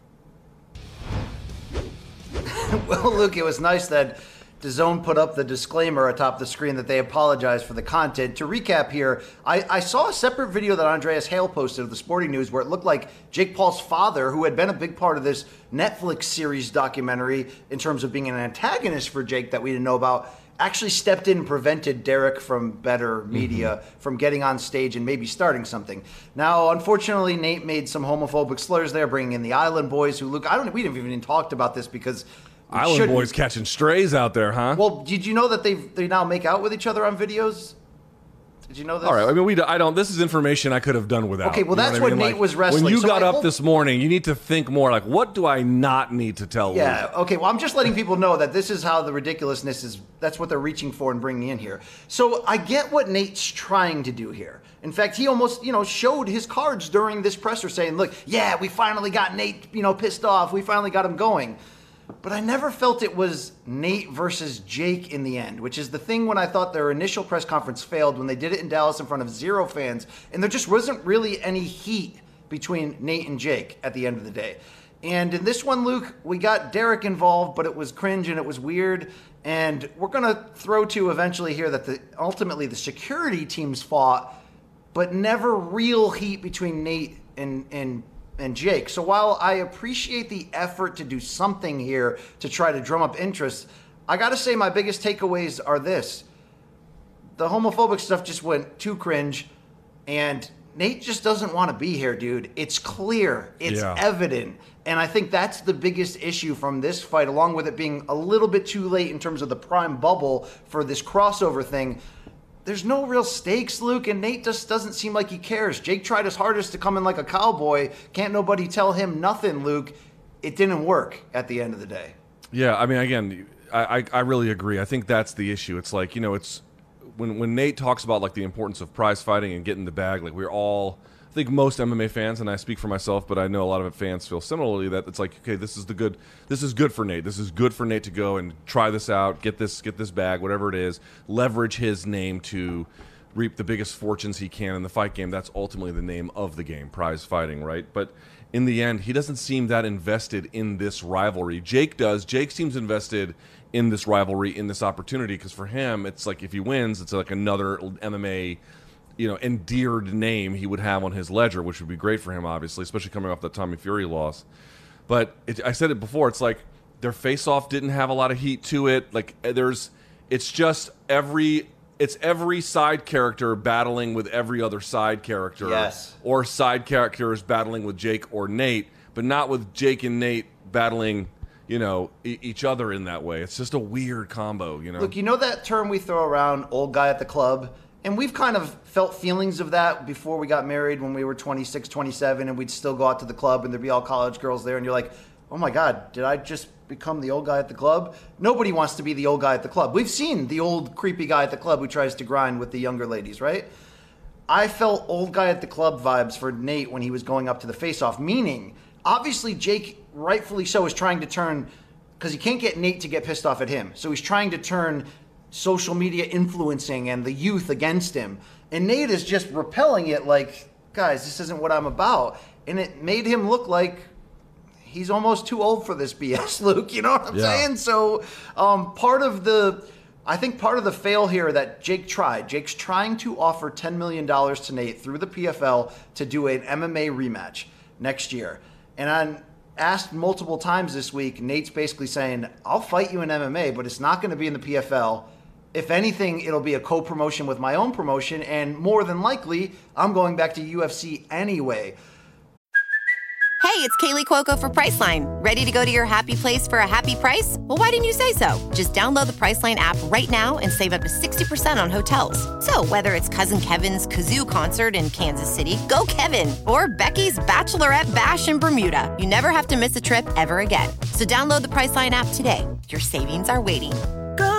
[LAUGHS]
well, Luke, it was nice that DAZN put up the disclaimer atop the screen that they apologize for the content. To recap here, I, I, saw a separate video that Andreas Hale posted of the Sporting News where it looked like Jake Paul's father, who had been a big part of this Netflix series documentary in terms of being an antagonist for Jake that we didn't know about, actually stepped in and prevented Derek from better media mm-hmm. from getting on stage and maybe starting something. Now, unfortunately, Nate made some homophobic slurs there, bringing in the Island Boys, who look, I don't, we haven't even talked about this because
Island shouldn't. boys catching strays out there, huh?
Well, did you know that they they now make out with each other on videos? Did you know this?
All right. I mean, we. I don't. This is information I could have done without.
Okay. Well, that's what, what I mean? Nate like, was wrestling.
When you
so
got
I
up
hope,
this morning, you need to think more. Like, what do I not need to tell?
Yeah.
Luke?
Okay. Well, I'm just letting people know that this is how the ridiculousness is. That's what they're reaching for and bringing in here. So I get what Nate's trying to do here. In fact, he almost, you know, showed his cards during this presser, saying, "Look, yeah, we finally got Nate, you know, pissed off. We finally got him going." But I never felt it was Nate versus Jake in the end, which is the thing when I thought their initial press conference failed when they did it in Dallas in front of zero fans, and there just wasn't really any heat between Nate and Jake at the end of the day. And in this one, Luke, we got Derek involved, but it was cringe and it was weird. And we're gonna throw to eventually here that the ultimately the security teams fought, but never real heat between Nate and and and Jake. So while I appreciate the effort to do something here to try to drum up interest, I got to say my biggest takeaways are this. The homophobic stuff just went too cringe and Nate just doesn't want to be here, dude. It's clear. It's yeah. evident. And I think that's the biggest issue from this fight, along with it being a little bit too late in terms of the prime bubble for this crossover thing there's no real stakes, Luke, and Nate just doesn't seem like he cares. Jake tried his hardest to come in like a cowboy. Can't nobody tell him nothing, Luke. It didn't work at the end of the day.
Yeah, I mean, again, I, I really agree. I think that's the issue. It's like, you know, it's when, when Nate talks about like the importance of prize fighting and getting the bag, like we're all I think most MMA fans, and I speak for myself, but I know a lot of fans feel similarly that it's like, okay, this is the good, this is good for Nate. This is good for Nate to go and try this out, get this, get this bag, whatever it is, leverage his name to reap the biggest fortunes he can in the fight game. That's ultimately the name of the game, prize fighting, right? But in the end, he doesn't seem that invested in this rivalry. Jake does. Jake seems invested in this rivalry, in this opportunity, because for him, it's like if he wins, it's like another MMA you know endeared name he would have on his ledger, which would be great for him, obviously, especially coming off the Tommy Fury loss. But it, I said it before. It's like their face-off didn't have a lot of heat to it. Like eh, there's, it's just every it's every side character battling with every other side character.
Yes.
Or side characters battling with Jake or Nate, but not with Jake and Nate battling, you know, e- each other in that way. It's just a weird combo, you know.
Look, you know that term we throw around, old guy at the club? And we've kind of felt feelings of that before we got married when we were 26 27 and we'd still go out to the club and there'd be all college girls there and you're like oh my god did i just become the old guy at the club? Nobody wants to be the old guy at the club. We've seen the old creepy guy at the club who tries to grind with the younger ladies right? I felt old guy at the club vibes for nate when he was going up to the face off meaning obviously jake rightfully so is trying to turn because he can't get nate to get pissed off at him. So he's trying to turn social media influencing and the youth against him. And Nate is just repelling it like, guys, this isn't what I'm about. And it made him look like he's almost too old for this [LAUGHS] BS, Luke. You know what I'm yeah. saying? So um, part of the. I think part of the fail here that Jake tried, Jake's trying to offer $10 million to Nate through the PFL to do an MMA rematch next year. And I asked multiple times this week, Nate's basically saying, I'll fight you in MMA, but it's not going to be in the PFL. If anything, it'll be a co promotion with my own promotion, and more than likely, I'm going back to UFC anyway.
Hey, it's Kaley Cuoco for Priceline. Ready to go to your happy place for a happy price? Well, why didn't you say so? Just download the Priceline app right now and save up to 60% on hotels. So, whether it's Cousin Kevin's Kazoo concert in Kansas City, go Kevin, or Becky's Bachelorette Bash in Bermuda, you never have to miss a trip ever again. So, download the Priceline app today. Your savings are waiting.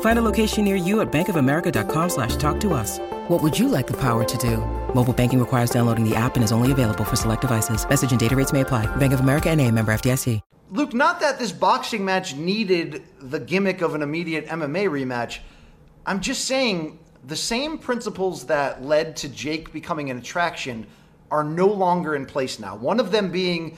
Find a location near you at bankofamerica.com slash talk to us. What would you like the power to do? Mobile banking requires downloading the app and is only available for select devices. Message and data rates may apply. Bank of America and a member FDIC.
Luke, not that this boxing match needed the gimmick of an immediate MMA rematch. I'm just saying the same principles that led to Jake becoming an attraction are no longer in place now. One of them being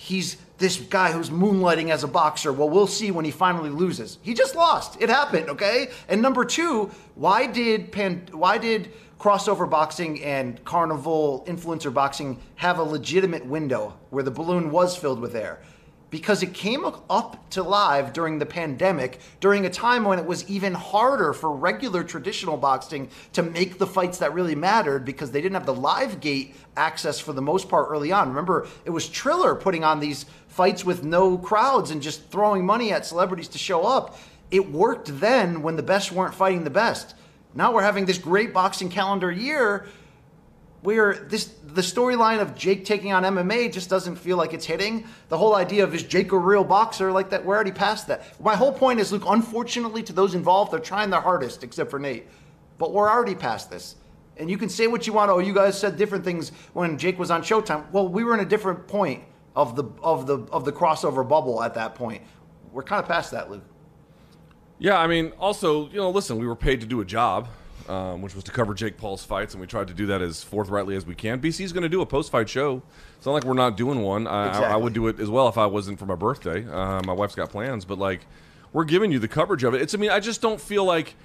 he's this guy who's moonlighting as a boxer. Well, we'll see when he finally loses. He just lost. It happened, okay? And number two, why did Pan, why did crossover boxing and carnival influencer boxing have a legitimate window where the balloon was filled with air? Because it came up to live during the pandemic, during a time when it was even harder for regular traditional boxing to make the fights that really mattered because they didn't have the live gate access for the most part early on. Remember, it was Triller putting on these fights with no crowds and just throwing money at celebrities to show up. It worked then when the best weren't fighting the best. Now we're having this great boxing calendar year where this the storyline of Jake taking on MMA just doesn't feel like it's hitting. The whole idea of is Jake a real boxer like that? We're already past that. My whole point is, Luke. Unfortunately, to those involved, they're trying their hardest, except for Nate. But we're already past this. And you can say what you want. Oh, you guys said different things when Jake was on Showtime. Well, we were in a different point of the of the of the crossover bubble at that point. We're kind of past that, Luke.
Yeah, I mean, also, you know, listen, we were paid to do a job, um, which was to cover Jake Paul's fights, and we tried to do that as forthrightly as we can. BC's going to do a post-fight show. It's not like we're not doing one. I, I, I would do it as well if I wasn't for my birthday. Uh, my wife's got plans, but like, we're giving you the coverage of it. It's. I mean, I just don't feel like.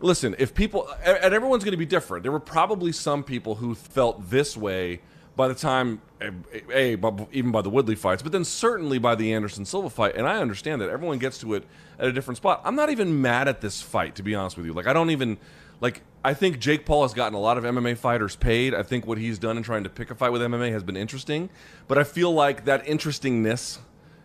Listen, if people and everyone's going to be different. There were probably some people who felt this way by the time a even by the Woodley fights, but then certainly by the Anderson Silva fight. And I understand that everyone gets to it at a different spot. I'm not even mad at this fight, to be honest with you. Like I don't even like. I think Jake Paul has gotten a lot of MMA fighters paid. I think what he's done in trying to pick a fight with MMA has been interesting, but I feel like that interestingness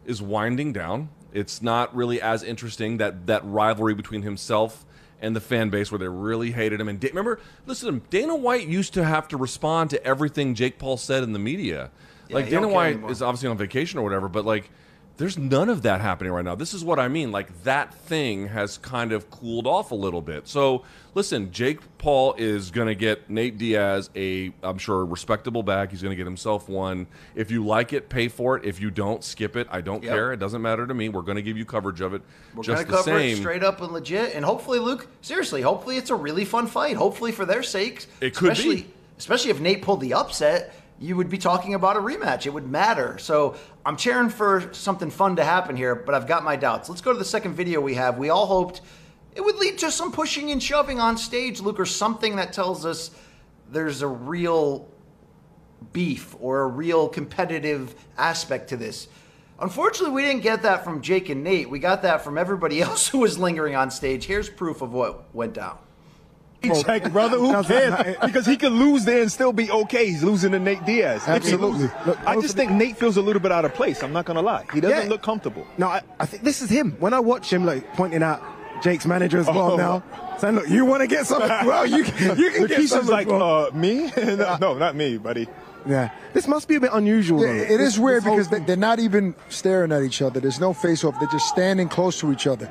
is winding down. It's not really as interesting that that rivalry between himself and the fan base where they really hated him. And Da- remember, listen, Dana White used to have to respond to everything Jake Paul said in the media. like Dana White
anymore.
is obviously on vacation or whatever, but like there's none of that happening right now. This is what I mean. Like that thing has kind of cooled off a little bit. So listen, Jake Paul is going to get Nate Diaz a, I'm sure, a respectable bag. He's going to get himself one. If you like it, pay for it. If you don't, skip it. I don't
Yep.
care. It doesn't matter to me. We're going to give you coverage of it.
We're gonna cover
same.
it straight up and legit, and hopefully, Luke, seriously, hopefully it's a really fun fight. Hopefully, for their sakes,
It could be.
especially, especially if Nate pulled the upset, you would be talking about a rematch. It would matter. So I'm cheering for something fun to happen here, but I've got my doubts. Let's go to the second video we have. We all hoped it would lead to some pushing and shoving on stage, Luke, or something that tells us there's a real beef or a real competitive aspect to this. Unfortunately, we didn't get that from Jake and Nate. We got that from everybody [LAUGHS] else who was lingering on stage. Here's proof of what went down.
Check, brother. Who cares? Because he could lose there and still be okay. He's losing to Nate Diaz.
Absolutely. Look,
I just think Nate feels a little bit out of place. I'm not gonna lie. He doesn't
Yeah.
look comfortable.
No, I, I think this is him. When I watch him, like pointing out Jake's manager as well
Oh.
now, saying, "Look, you want to get something? [LAUGHS] Well, you can, you can get
Lakeisha's
something."
like,
bro."
uh, me? [LAUGHS] no, no, not me, buddy.
yeah, this must be a bit unusual.
Yeah,
though.
it
This-
is weird because they, they're not even staring at each other. There's no face off. They're just standing close to each other.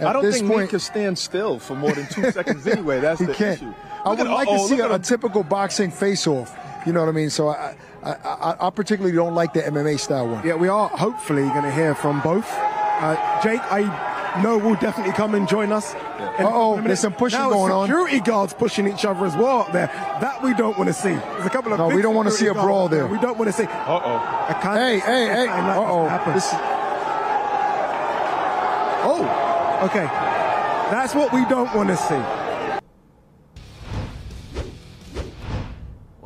At
I don't
this
think
point,
Nate can stand still for more than two [LAUGHS] seconds anyway. That's
he
the
can't.
issue.
I
Look
would
at-
like to
uh-oh,
see a, a typical boxing face-off. You know what I mean? So I, I, I, I particularly don't like the MMA style one.
Yeah, we are hopefully going to hear from both. Uh, Jake, I know will definitely come and join us. And
Uh-oh, there's some pushing
now
going on.
Security guards pushing each other as well up there. That we don't want to see. There's a couple of
No, we don't wanna see a brawl
guards up
there.
We don't want to see. Uh oh. I can't.
Hey, hey, hey.
I can't let
Uh-oh.
this happen. Oh, okay. That's what we don't want to see.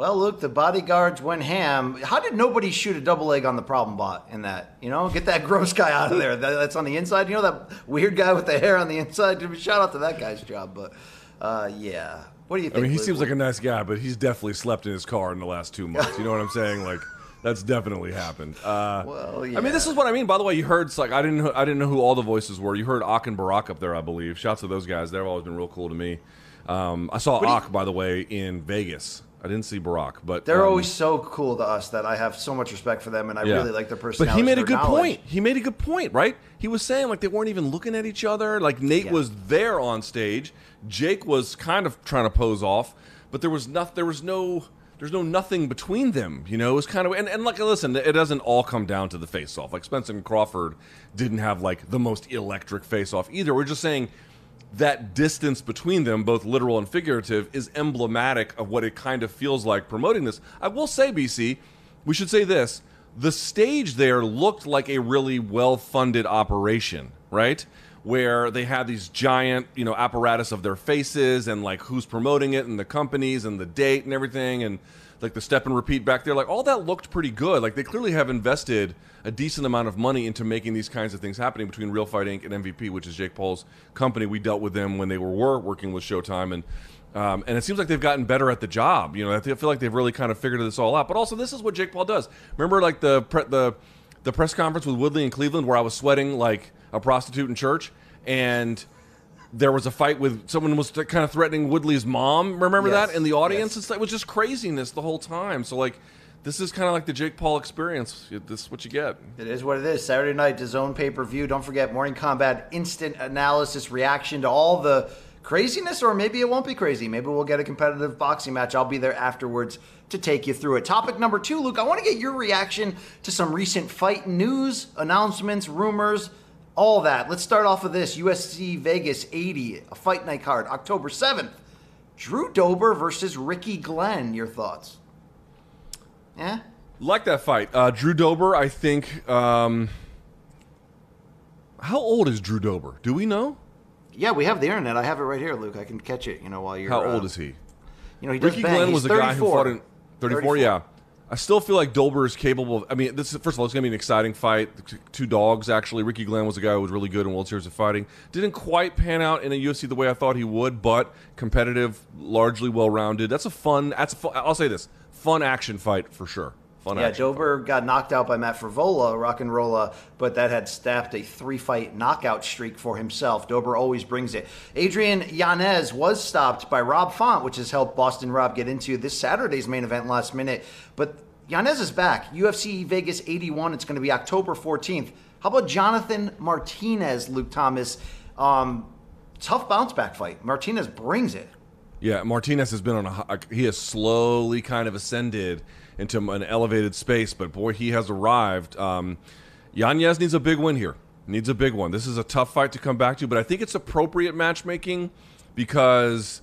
Well, Luke, the bodyguards went ham. How did nobody shoot a double leg on the problem bot in that? You know, get that [LAUGHS] gross guy out of there. That, that's on the inside. You know that weird guy with the hair on the inside. Shout out to that guy's job. But uh, yeah, what do you think?
I mean, he
Luke?
seems like a nice guy, but he's definitely slept in his car in the last two months. You know what I'm saying? Like, that's definitely happened. Uh,
Well,
I mean, this is what I mean. By the way, you heard like I didn't I didn't know who all the voices were. You heard Ak and Barack up there, I believe. Shouts to those guys. They've always been real cool to me. Um, I saw
you-
Ak, by the way, in Vegas. I didn't see Barack, but
They're
um,
always so cool to us that I have so much respect for them, and I
Yeah.
really like their personality.
But he made a good
knowledge.
point. He made a good point, right? He was saying like they weren't even looking at each other. Like Nate was there on stage. Jake was kind of trying to pose off, but there was nothing. There was no. There's no nothing between them, you know. It was kind of and, and like listen, it doesn't all come down to the face off. Like Spencer and Crawford didn't have like the most electric face off either. We're just saying that distance between them, both literal and figurative, is emblematic of what it kind of feels like promoting this. I will say, BC, we should say this. The stage there looked like a really well funded operation, right? Where they had these giant, you know, apparatus of their faces and like who's promoting it and the companies and the date and everything and like the step and repeat back there. Like all that looked pretty good. Like they clearly have invested a decent amount of money into making these kinds of things happening between Real Fight Inc. and MVP, which is Jake Paul's company. We dealt with them when they were, were working with Showtime, and um, and it seems like they've gotten better at the job. You know, I feel feel like they've really kind of figured this all out. But also, this is what Jake Paul does. Remember, like the pre- the the press conference with Woodley in Cleveland, where I was sweating like a prostitute in church, and there was a fight with someone was kind of threatening Woodley's mom. Remember
Yes,
that in the audience? It's, it was just craziness the whole time. So like, this is kind of like the Jake Paul experience. This is what you get.
It is what it is. Saturday night, DAZN pay per view. Don't forget Morning Kombat instant analysis reaction to all the craziness, or maybe it won't be crazy. Maybe we'll get a competitive boxing match. I'll be there afterwards to take you through it. Topic number two, Luke. I want to get your reaction to some recent fight news, announcements, rumors, all that. Let's start off with this UFC Vegas 80, a fight night card, October 7th. Drew Dober versus Ricky Glenn. Your thoughts? Yeah?
Like that fight, uh, Drew Dober. I think. Um, how old is Drew Dober? Do we know?
Yeah, we have the internet. I have it right here, Luke. I can catch it. You know, while you're.
How
uh,
old is he?
You know, he does
Ricky. Glenn
He's
was the guy who fought in 34, Yeah, I still feel like Dober is capable. Of, I mean, this is, first of all, it's going to be an exciting fight. Two dogs, actually. Ricky Glenn was a guy who was really good in World Series of Fighting. Didn't quite pan out in a UFC the way I thought he would, but competitive, largely well-rounded. That's a fun. That's a fun, I'll say this: fun action fight for sure. Fun
Yeah. Dober got knocked out by Matt Frevola, rock and rolla, but that had snapped a three-fight knockout streak for himself. Dober always brings it. Adrian Yanez was stopped by Rob Font, which has helped Boston Rob get into this Saturday's main event last minute. But Yanez is back. UFC Vegas 81. It's going to be October 14th. How about Jonathan Martinez, Luke Thomas? Um, tough bounce back fight. Martinez brings it.
Yeah, Martinez has been on a. He has slowly kind of ascended into an elevated space, but boy, he has arrived. Um, Yanez needs a big win here. Needs a big one. This is a tough fight to come back to, but I think it's appropriate matchmaking because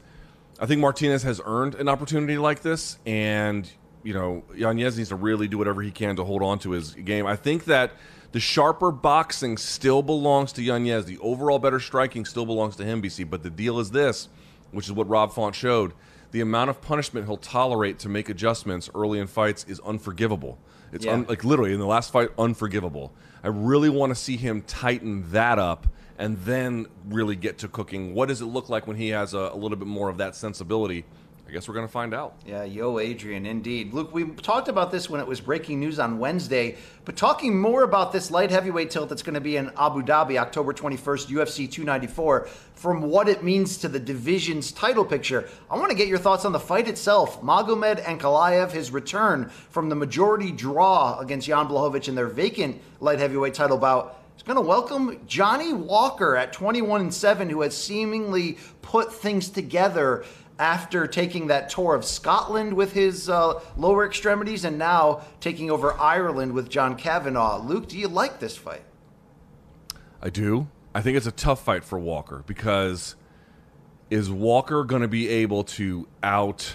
I think Martinez has earned an opportunity like this, and you know Yanez needs to really do whatever he can to hold on to his game. I think that the sharper boxing still belongs to Yanez. The overall better striking still belongs to him, BC. But the deal is this, which is what Rob Font showed: the amount of punishment he'll tolerate to make adjustments early in fights is unforgivable. It's
Yeah.
un- like literally in the last fight, unforgivable. I really want to see him tighten that up and then really get to cooking. What does it look like when he has a, a little bit more of that sensibility? I guess we're going to find out.
Yeah, yo, Adrian, indeed. Luke, we talked about this when it was breaking news on Wednesday, but talking more about this light heavyweight tilt that's going to be in Abu Dhabi, October 21st, UFC 294, from what it means to the division's title picture. I want to get your thoughts on the fight itself. Magomed Ankalaev, his return from the majority draw against Jan Blachowicz in their vacant light heavyweight title bout. Is going to welcome Johnny Walker at 21 and 7, who has seemingly put things together after taking that tour of Scotland with his uh, lower extremities and now taking over Ireland with John Kavanagh. Luke, do you like this fight?
I do. I think it's a tough fight for Walker because is Walker going to be able to out,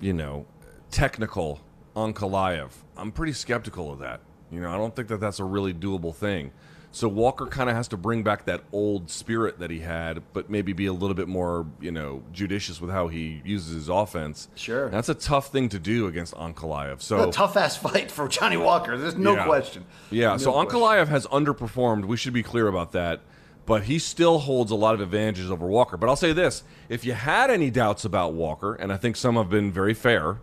you know, technical on Ankalaev? I'm pretty skeptical of that. You know, I don't think that that's a really doable thing. So Walker kind of has to bring back that old spirit that he had, but maybe be a little bit more, you know, judicious with how he uses his offense.
Sure.
And that's a tough thing to do against Ankalaev. So
a tough ass [LAUGHS] fight for Johnny Walker. There's no
Yeah.
question.
Yeah,
No
so
question.
Ankalaev has underperformed. We should be clear about that. But he still holds a lot of advantages over Walker. But I'll say this if you had any doubts about Walker, and I think some have been very fair,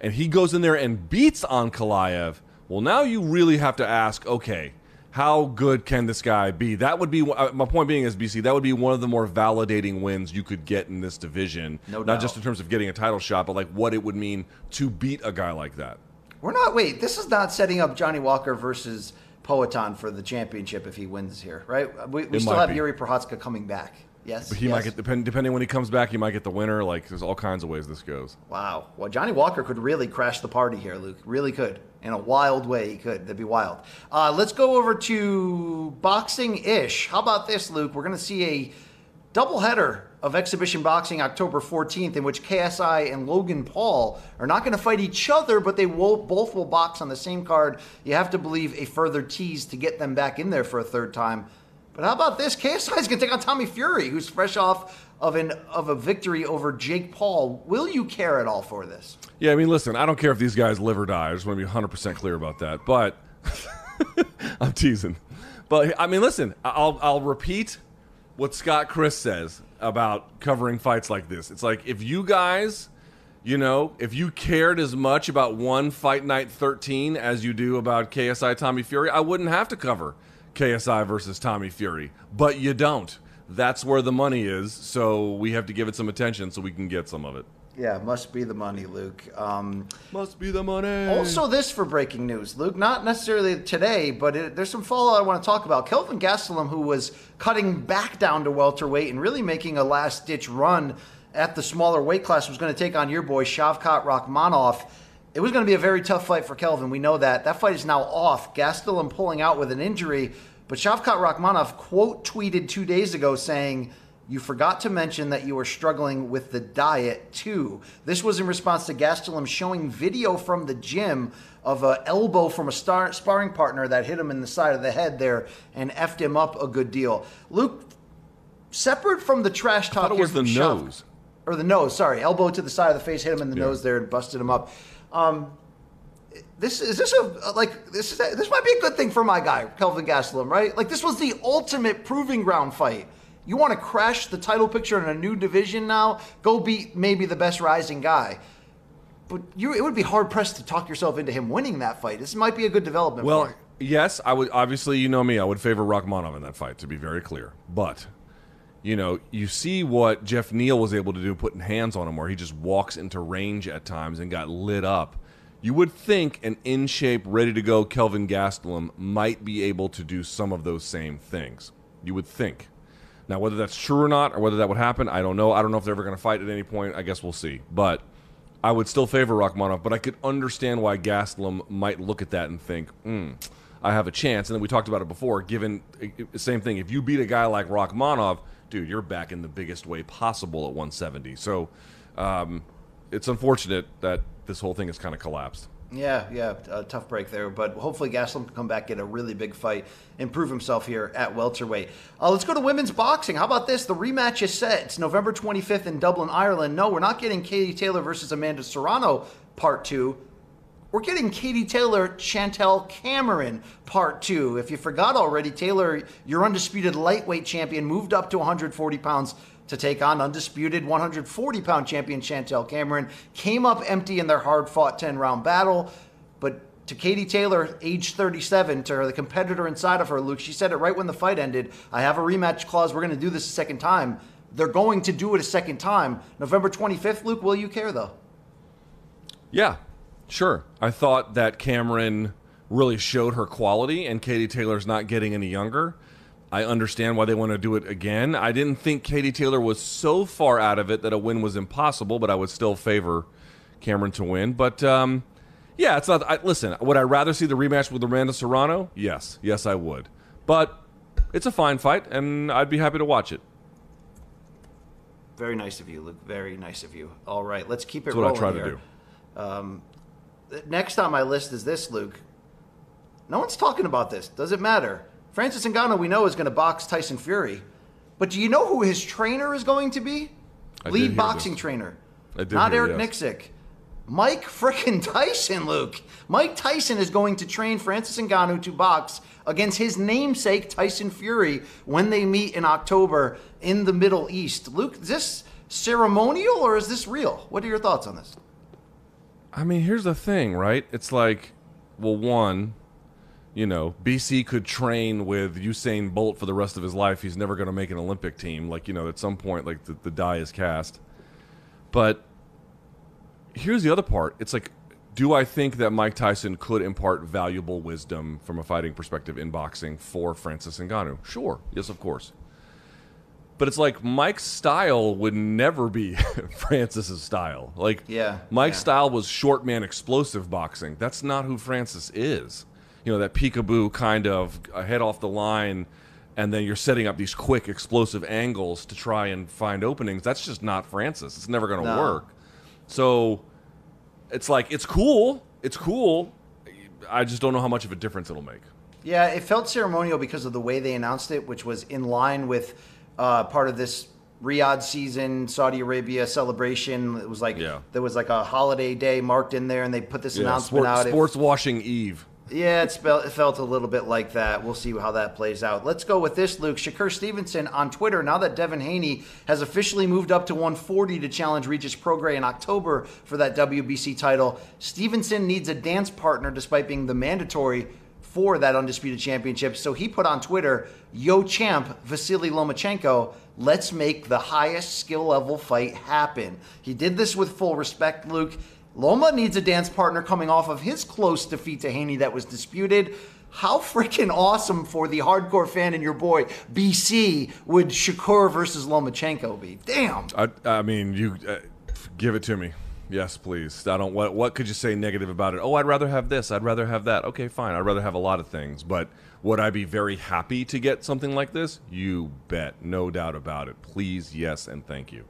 and he goes in there and beats Ankalaev, well, now you really have to ask okay, how good can this guy be? That would be uh, my point being is BC, that would be one of the more validating wins you could get in this division.
No
Not
doubt.
just in terms of getting a title shot, but like what it would mean to beat a guy like that.
We're not. Wait, this is not setting up Johnny Walker versus Poatan for the championship if he wins here, right? We, we still have
be.
Jiri Prochazka coming back. Yes.
But he
yes.
might get depend, depending when he comes back, he might get the winner. Like there's all kinds of ways this goes.
Wow. Well, Johnny Walker could really crash the party here, Luke. Really could. In a wild way, he could. That'd be wild. Uh, let's go over to boxing ish. How about this, Luke? We're going to see a doubleheader of exhibition boxing October 14th, in which KSI and Logan Paul are not going to fight each other, but they will, both will box on the same card. You have to believe a further tease to get them back in there for a third time. But how about this? KSI is going to take on Tommy Fury, who's fresh off of an of a victory over Jake Paul. Will you care at all for this?
Yeah, I mean, listen, I don't care if these guys live or die. I just want to be 100% clear about that. But [LAUGHS] I'm teasing. But I mean, listen, I'll I'll repeat what Scott Christ says about covering fights like this. It's like if you guys, you know, if you cared as much about one fight night 13 as you do about KSI Tommy Fury, I wouldn't have to cover KSI versus Tommy Fury. But you don't. That's where the money is, so we have to give it some attention so we can get some of it.
Yeah, must be the money, Luke. Um,
must be the money.
Also, this for breaking news, Luke. Not necessarily today, but it, there's some fallout I want to talk about. Kelvin Gastelum, who was cutting back down to welterweight and really making a last-ditch run at the smaller weight class, was going to take on your boy Shavkat Rakhmonov. It was going to be a very tough fight for Kelvin. We know that. That fight is now off. Gastelum pulling out with an injury, but Shavkat Rakhmonov quote tweeted two days ago saying. You forgot to mention that you were struggling with the diet too. This was in response to Gastelum showing video from the gym of an elbow from a star- sparring partner that hit him in the side of the head there and effed him up a good deal. Luke, separate from the trash talk,
thought it was the
Shav-
nose.
or the nose. Sorry, elbow to the side of the face, hit him in the
Yeah.
nose there and busted him up. Um, this is this a uh, like this is this might be a good thing for my guy Kelvin Gastelum, right? Like this was the ultimate proving ground fight. You want to crash the title picture in a new division now? Go beat maybe the best rising guy. But you, it would be hard pressed to talk yourself into him winning that fight. This might be a good development.
Well, yes, I would. Obviously, you know me. I would favor Rakhmonov in that fight. To be very clear, but you know, you see what Jeff Neal was able to do, putting hands on him, where he just walks into range at times and got lit up. You would think an in shape, ready to go Kelvin Gastelum might be able to do some of those same things. You would think. Now, whether that's true or not, or whether that would happen, I don't know. I don't know if they're ever going to fight at any point. I guess we'll see. But I would still favor Rakhmonov, but I could understand why Gastelum might look at that and think, hmm, I have a chance. And then we talked about it before. Given same thing, if you beat a guy like Rakhmonov, dude, you're back in the biggest way possible at 170. So um, it's unfortunate that this whole thing has kind of collapsed.
Yeah, yeah, a tough break there, but hopefully Gastelum can come back, get a really big fight, and prove himself here at welterweight. Uh, let's go to women's boxing. How about this? The rematch is set. It's November 25th in Dublin, Ireland. No, we're not getting Katie Taylor versus Amanda Serrano part two. We're getting Katie Taylor, Chantel Cameron part two. If you forgot already, Taylor, your undisputed lightweight champion, moved up to 140 pounds to take on undisputed 140 pound champion Chantel Cameron. Came up empty in their hard fought 10 round battle. But to Katie Taylor, age 37, to her, the competitor inside of her, Luke, she said it right when the fight ended. I have a rematch clause. We're going to do this a second time. They're going to do it a second time. November 25th, Luke, will you care though?
Yeah, sure. I thought that Cameron really showed her quality, and Katie Taylor's not getting any younger. I understand why they want to do it again. I didn't think Katie Taylor was so far out of it that a win was impossible, but I would still favor Cameron to win. But um, yeah, it's not. I, listen, would I rather see the rematch with Amanda Serrano? Yes, yes, I would. But it's a fine fight, and I'd be happy to watch it.
Very nice of you, Luke. Very nice of you. All right, let's keep it
That's what I
rolling
try to
do. Um, next on my list is this, Luke. No one's talking about this. Does it matter? Francis Ngannou, we know, is going to box Tyson Fury. But do you know who his trainer is going to be?
I
Lead boxing
this.
trainer. Not
hear,
Eric
yes.
Nicksick. Mike frickin' [LAUGHS] Tyson, Luke. Mike Tyson is going to train Francis Ngannou to box against his namesake Tyson Fury when they meet in October in the Middle East. Luke, is this ceremonial or is this real? What are your thoughts on this?
I mean, here's the thing, right? It's like, well, one, you know, BC could train with Usain Bolt for the rest of his life. He's never going to make an Olympic team. Like, you know, at some point, like the, the die is cast. But here's the other part. It's like, do I think that Mike Tyson could impart valuable wisdom from a fighting perspective in boxing for Francis Ngannou? Sure. Yes, of course. But it's like Mike's style would never be [LAUGHS] Francis's style. Like,
Yeah,
Mike's
yeah.
style was short man explosive boxing. That's not who Francis is. You know, that peekaboo kind of head off the line, and then you're setting up these quick explosive angles to try and find openings. That's just not Francis. It's never going to
No.
work. So it's like, it's cool. It's cool. I just don't know how much of a difference it'll make.
Yeah, it felt ceremonial because of the way they announced it, which was in line with uh, part of this Riyadh season, Saudi Arabia celebration. It was like
Yeah.
there was like a holiday day marked in there, and they put this
Yeah,
announcement
sport-
out.
Sports washing Eve.
Yeah, it, felt a little bit like that. We'll see how that plays out. Let's go with this, Luke. Shakur Stevenson on Twitter. Now that Devin Haney has officially moved up to 140 to challenge Regis Prograis in October for that WBC title, Stevenson needs a dance partner despite being the mandatory for that undisputed championship. So he put on Twitter, Yo champ, Vasily Lomachenko, let's make the highest skill level fight happen. He did this with full respect, Luke. Loma needs a dance partner coming off of his close defeat to Haney that was disputed. How freaking awesome for the hardcore fan and your boy BC would Shakur versus Lomachenko be? Damn.
I, I mean, you uh, give it to me. Yes, please. I don't. What What could you say negative about it? Oh, I'd rather have this. I'd rather have that. Okay, fine. I'd rather have a lot of things. But would I be very happy to get something like this? You bet. No doubt about it. Please, yes, and thank you.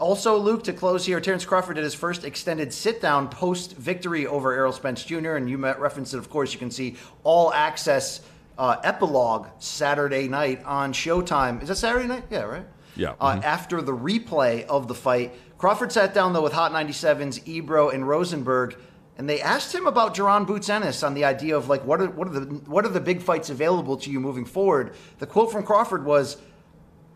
Also, Luke, to close here, Terrence Crawford did his first extended sit down post victory over Errol Spence Jr., and you met referenced it, of course. You can see all access uh, epilogue Saturday night on Showtime. Is that Saturday night? Yeah, right?
Yeah.
Uh, After the replay of the fight, Crawford sat down, though, with Hot 97's Ebro and Rosenberg. And they asked him about Jaron Boots Ennis on the idea of like what are what are the what are the big fights available to you moving forward. The quote from Crawford was,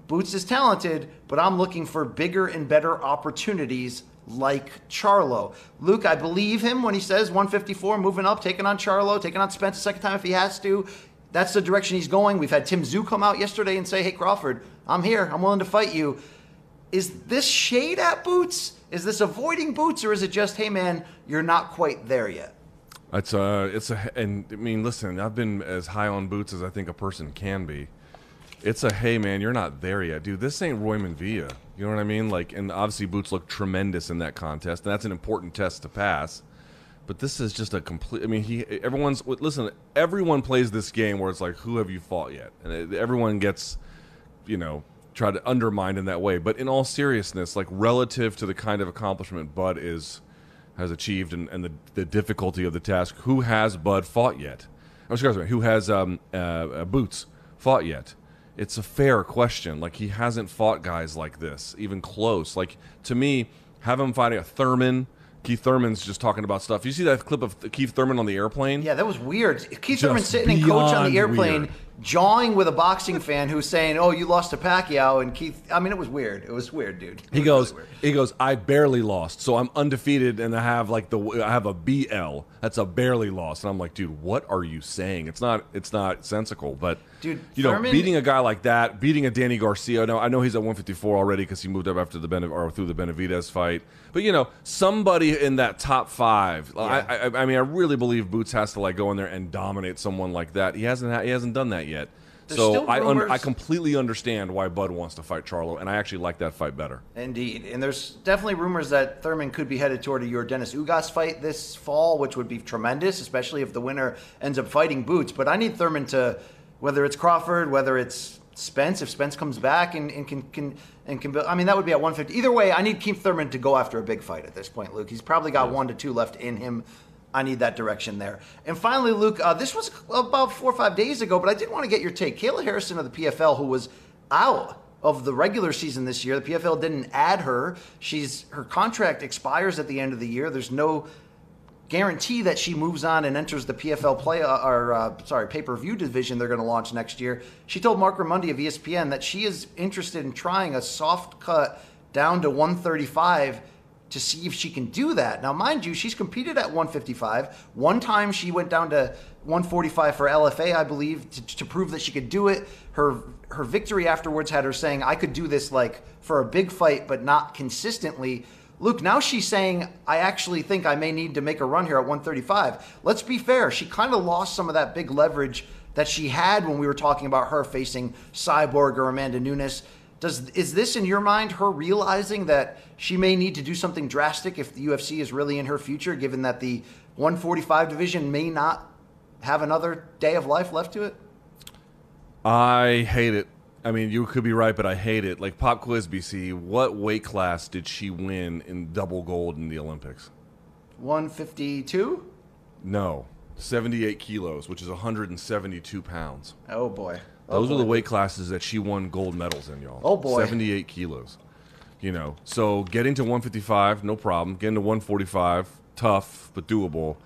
Boots is talented, but I'm looking for bigger and better opportunities like Charlo. Luke, I believe him when he says 154, moving up, taking on Charlo, taking on Spence a second time if he has to. That's the direction he's going. We've had Tim Tszyu come out yesterday and say, hey, Crawford, I'm here. I'm willing to fight you. Is this shade at Boots? Is this avoiding Boots, or is it just, hey, man, you're not quite there yet?
It's a, uh, it's a, and I mean, listen, I've been as high on boots as I think a person can be. It's a, hey man, you're not there yet, dude. This ain't Roiman Villa. You know what I mean? Like, and obviously Boots looked tremendous in that contest, and that's an important test to pass. But this is just a complete. I mean, he, everyone's listen. Everyone plays this game where it's like, who have you fought yet? And everyone gets, you know, try to undermine in that way. But in all seriousness, like relative to the kind of accomplishment Bud is has achieved and, and the, the difficulty of the task, who has Bud fought yet? Oh, excuse me, who has um, uh, uh, Boots fought yet? It's a fair question. Like he hasn't fought guys like this, even close. Like to me, have him fighting a Thurman. Keith Thurman's just talking about stuff. You see that clip of Keith Thurman on the airplane?
Yeah, that was weird. Keith
Just
Thurman sitting in coach on the airplane,
weird.
jawing with a boxing fan who's saying, "Oh, you lost to Pacquiao," and Keith. I mean, it was weird. It was weird, dude.
He goes, he goes. I barely lost, so I'm undefeated, and I have like the I have a BL. That's a barely lost, and I'm like, dude, what are you saying? It's not, it's not sensical, but
Dude,
you know,
Thurman-
beating a guy like that, beating a Danny Garcia. Now I know he's at 154 already because he moved up after the Benav- or through the Benavidez fight, but you know, somebody in that top five. I, I, I mean, I really believe Boots has to like go in there and dominate someone like that. He hasn't, ha- he hasn't done that yet.
There's
so
still
I, un-
rumors-
I completely understand why Bud wants to fight Charlo, and I actually like that fight better.
Indeed, and there's definitely rumors that Thurman could be headed toward a Yordenis Ugas fight this fall, which would be tremendous, especially if the winner ends up fighting Boots. But I need Thurman to whether it's Crawford, whether it's Spence, if Spence comes back and, and can can and can build, I mean that would be at 150. Either way, I need Keith Thurman to go after a big fight at this point, Luke. He's probably got one to two left in him. I need that direction there. And finally, Luke, uh, this was about four or five days ago, but I did want to get your take. Kayla Harrison of the PFL, who was out of the regular season this year, the PFL didn't add her. She's her contract expires at the end of the year. There's no guarantee that she moves on and enters the PFL play uh, or uh, sorry pay per view division they're going to launch next year. She told Marc Raimondi of ESPN that she is interested in trying a soft cut down to 135 to see if she can do that. Now, mind you, she's competed at 155. One time she went down to 145 for LFA, I believe, to, to prove that she could do it. Her her victory afterwards had her saying, "I could do this like for a big fight, but not consistently." Luke, now she's saying, I actually think I may need to make a run here at 135. Let's be fair. She kind of lost some of that big leverage that she had when we were talking about her facing Cyborg or Amanda Nunes. Does is this in your mind her realizing that she may need to do something drastic if the UFC is really in her future, given that the 145 division may not have another day of life left to it?
I hate it. I mean, you could be right, but I hate it. Like pop quiz, BC. What weight class did she win in double gold in the Olympics?
152?
No, 78 kilos, which is 172 pounds.
Oh boy. Oh,
Those are the weight classes that she won gold medals in, y'all.
Oh, boy.
78 kilos. You know, so getting to 155, no problem. Getting to 145, tough but doable.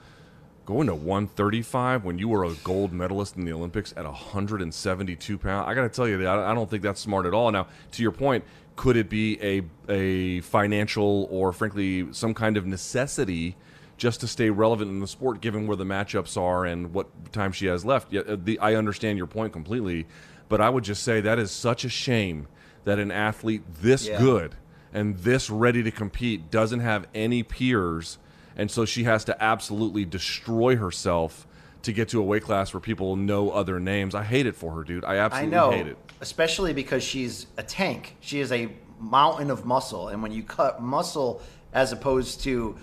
Going to 135 when you were a gold medalist in the Olympics at 172 pounds, I got to tell you, that I don't think that's smart at all. Now, to your point, could it be a a financial or frankly some kind of necessity just to stay relevant in the sport, given where the matchups are and what time she has left? Yeah, the, I understand your point completely, but I would just say that is such a shame that an athlete this
Yeah.
good and this ready to compete doesn't have any peers, and so she has to absolutely destroy herself to get to a weight class where people know other names. I hate it for her, dude. I
I
absolutely
know,
hate it.
especially because she's a tank. She is a mountain of muscle, and when you cut muscle as opposed to,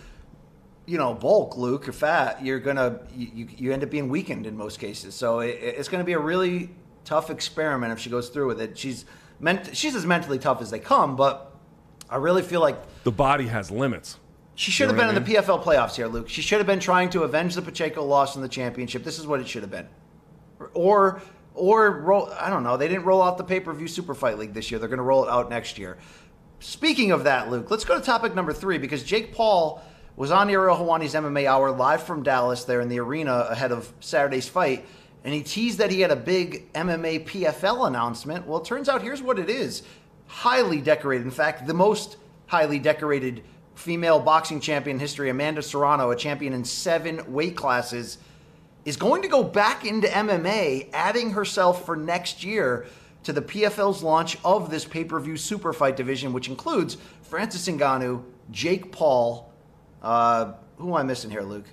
you know, bulk, Luke or fat, you're gonna you, you- end up being weakened in most cases. So it, it's going to be a really tough experiment if she goes through with it. She's meant she's as mentally tough as they come, but I really feel like
The body has limits.
She should have
You know
been in the PFL playoffs here, Luke. She should have been trying to avenge the Pacheco loss in the championship. This is what it should have been. Or, or roll. I don't know. They didn't roll out the pay per view Super Fight League this year. They're going to roll it out next year. Speaking of that, Luke, let's go to topic number three because Jake Paul was on Ariel Helwani's MMA Hour live from Dallas there in the arena ahead of Saturday's fight, and he teased that he had a big MMA PFL announcement. Well, it turns out here's what it is highly decorated. In fact, the most highly decorated female boxing champion in history, Amanda Serrano, a champion in seven weight classes, is going to go back into MMA, adding herself for next year to the PFL's launch of this pay per view super fight division, which includes Francis Ngannou, Jake Paul. Uh, who am I missing here, Luke?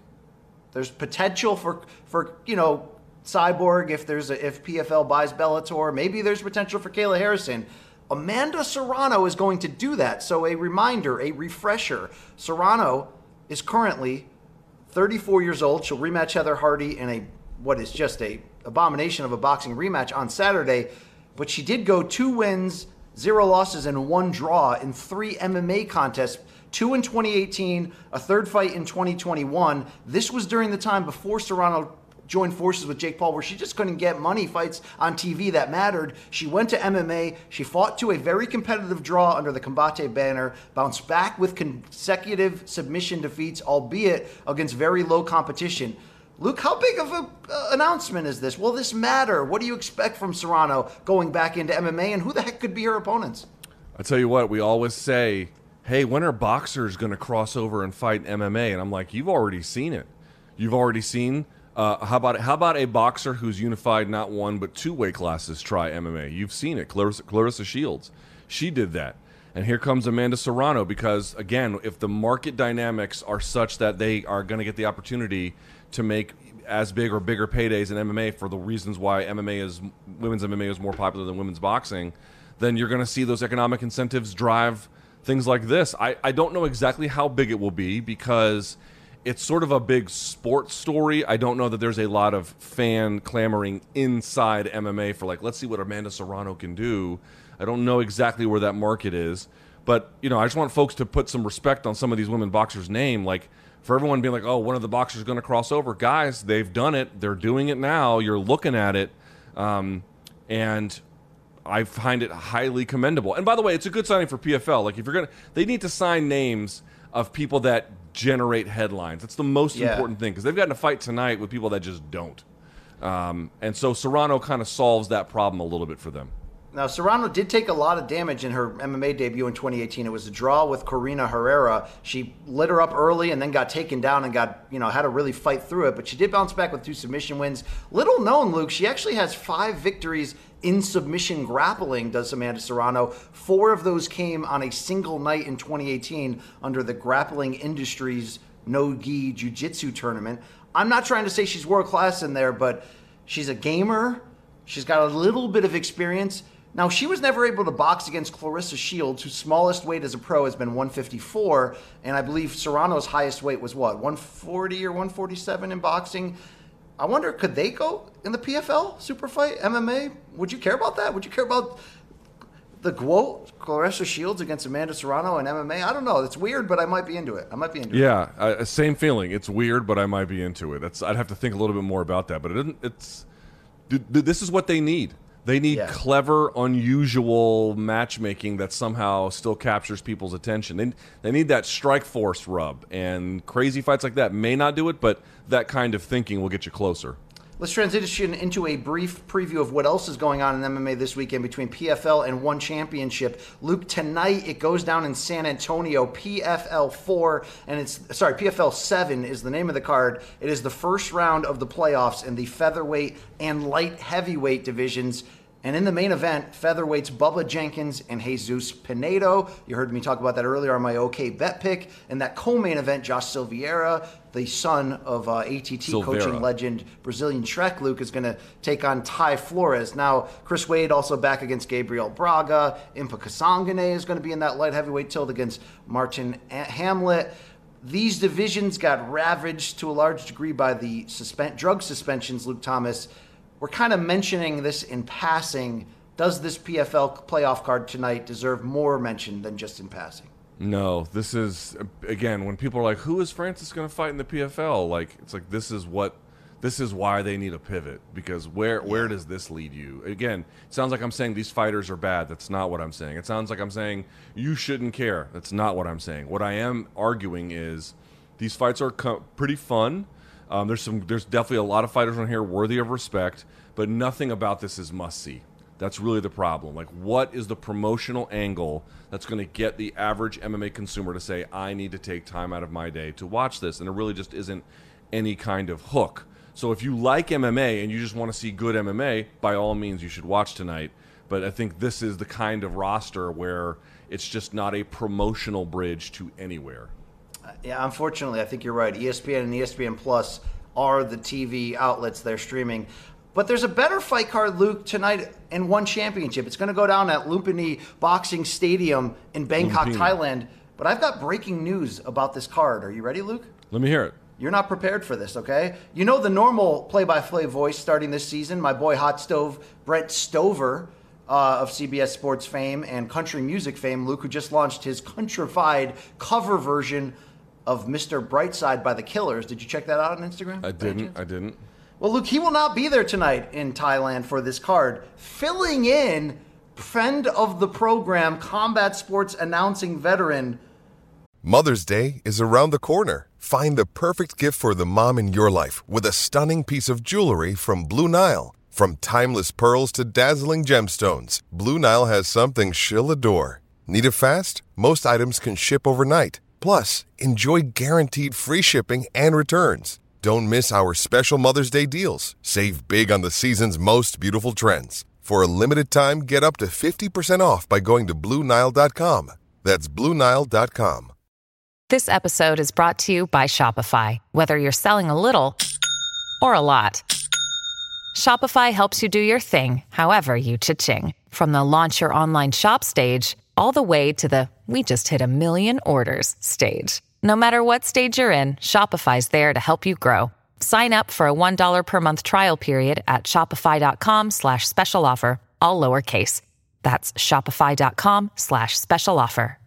There's potential for for you know Cyborg if there's a, if PFL buys Bellator. Maybe there's potential for Kayla Harrison. Amanda Serrano is going to do that. So a reminder, a refresher. Serrano is currently 34 years old. She'll rematch Heather Hardy in a what is just a abomination of a boxing rematch on Saturday. But she did go two wins, zero losses, and one draw in three MMA contests. Two in 2018, a third fight in 2021. This was during the time before Serrano joined forces with Jake Paul, where she just couldn't get money fights on TV that mattered. She went to MMA. She fought to a very competitive draw under the Combate banner, bounced back with consecutive submission defeats, albeit against very low competition. Luke, how big of an uh, announcement is this? Will this matter? What do you expect from Serrano going back into MMA, and who the heck could be her opponents?
I tell you what, we always say, "Hey, when are boxers going to cross over and fight MMA?" And I'm like, "You've already seen it. You've already seen. Uh, how about how about a boxer who's unified not one but two weight classes try MMA? You've seen it. Clarissa, Clarissa Shields, she did that. And here comes Amanda Serrano because again, if the market dynamics are such that they are going to get the opportunity to make as big or bigger paydays in MMA for the reasons why MMA is women's MMA is more popular than women's boxing, then you're going to see those economic incentives drive things like this. I, I don't know exactly how big it will be because it's sort of a big sports story. I don't know that there's a lot of fan clamoring inside MMA for like, let's see what Amanda Serrano can do. I don't know exactly where that market is, but you know, I just want folks to put some respect on some of these women boxers' name. Like for everyone being like, oh, one of the boxers is going to cross over. Guys, they've done it. They're doing it now. You're looking at it, um, and I find it highly commendable. And by the way, it's a good signing for PFL. Like if you're gonna, they need to sign names of people that generate headlines. That's the most
Yeah.
important thing because they've gotten a fight tonight with people that just don't. Um, and so Serrano kind of solves that problem a little bit for them.
Now, Serrano did take a lot of damage in her MMA debut in 2018. It was a draw with Corina Herrera. She lit her up early and then got taken down and got, you know, had to really fight through it. But she did bounce back with two submission wins. Little known, Luke, she actually has five victories in submission grappling, does Amanda Serrano. Four of those came on a single night in 2018 under the Grappling Industries No Gi Jiu Jitsu tournament. I'm not trying to say she's world class in there, but she's a gamer. She's got a little bit of experience. Now, she was never able to box against Clarissa Shields, whose smallest weight as a pro has been 154. And I believe Serrano's highest weight was what, 140 or 147 in boxing? I wonder, could they go in the PFL super fight, MMA? Would you care about that? Would you care about the GWOAT, Clarissa Shields against Amanda Serrano in MMA? I don't know. It's weird, but I might be into it. I might be into it.
Yeah, uh, same feeling. It's weird, but I might be into it. That's I'd have to think a little bit more about that. But it isn't, it's th- th- this is what they need. They need
Yeah.
clever, unusual matchmaking that somehow still captures people's attention. They, they need that strike force rub, and crazy fights like that may not do it, but that kind of thinking will get you closer.
Let's transition into a brief preview of what else is going on in MMA this weekend between PFL and One Championship. Luke, tonight it goes down in San Antonio. PFL 4, and it's, sorry, PFL 7 is the name of the card. It is the first round of the playoffs in the featherweight and light heavyweight divisions. And in the main event, featherweights Bubba Jenkins and Jesus Pinedo. You heard me talk about that earlier on my OK bet pick. And that co-main event, Josh Silveira, the son of uh, ATT
Silveira.
coaching legend Brazilian Shrek Luke, is going to take on Ty Flores. Now, Chris Wade also back against Gabriel Braga. Impa Kasanganay is going to be in that light heavyweight tilt against Martin Hamlet. These divisions got ravaged to a large degree by the suspend- drug suspensions, Luke Thomas. We're kind of mentioning this in passing. Does this PFL playoff card tonight deserve more mention than just in passing?
No, this is again when people are like, "Who is Francis going to fight in the PFL?" Like it's like this is what this is why they need a pivot because where where does this lead you? Again, it sounds like I'm saying these fighters are bad. That's not what I'm saying. It sounds like I'm saying you shouldn't care. That's not what I'm saying. What I am arguing is these fights are co- pretty fun. Um, there's some there's definitely a lot of fighters on here worthy of respect, but nothing about this is must see. That's really the problem. Like, what is the promotional angle that's going to get the average MMA consumer to say, I need to take time out of my day to watch this? And it really just isn't any kind of hook. So, if you like MMA and you just want to see good MMA, by all means, you should watch tonight. But I think this is the kind of roster where it's just not a promotional bridge to anywhere.
Yeah, unfortunately, I think you're right. ESPN and ESPN Plus are the TV outlets they're streaming. But there's a better fight card, Luke, tonight in one championship. It's going to go down at Lumpini Boxing Stadium in Bangkok,
Lumpini.
Thailand. But I've got breaking news about this card. Are you ready, Luke?
Let me hear it.
You're not prepared for this, okay? You know the normal play-by-play voice starting this season. My boy Hot Stove Brent Stover uh, of CBS Sports fame and country music fame, Luke, who just launched his countrified cover version of Mr. Brightside by the Killers. Did you check that out on Instagram?
I didn't. I didn't.
Well, Luke, he will not be there tonight in Thailand for this card. Filling in, friend of the program, combat sports announcing veteran.
Mother's Day is around the corner. Find the perfect gift for the mom in your life with a stunning piece of jewelry from Blue Nile. From timeless pearls to dazzling gemstones, Blue Nile has something she'll adore. Need it fast? Most items can ship overnight. Plus, enjoy guaranteed free shipping and returns. Don't miss our special Mother's Day deals. Save big on the season's most beautiful trends. For a limited time, get up to 50% off by going to BlueNile.com. That's BlueNile.com.
This episode is brought to you by Shopify. Whether you're selling a little or a lot, Shopify helps you do your thing, however you cha-ching. From the launch your online shop stage, all the way to the we just hit a million orders stage. No matter what stage you're in, Shopify's there to help you grow. Sign up for a $1 per month trial period at shopify.com slash special offer, all lowercase. That's shopify.com slash special offer.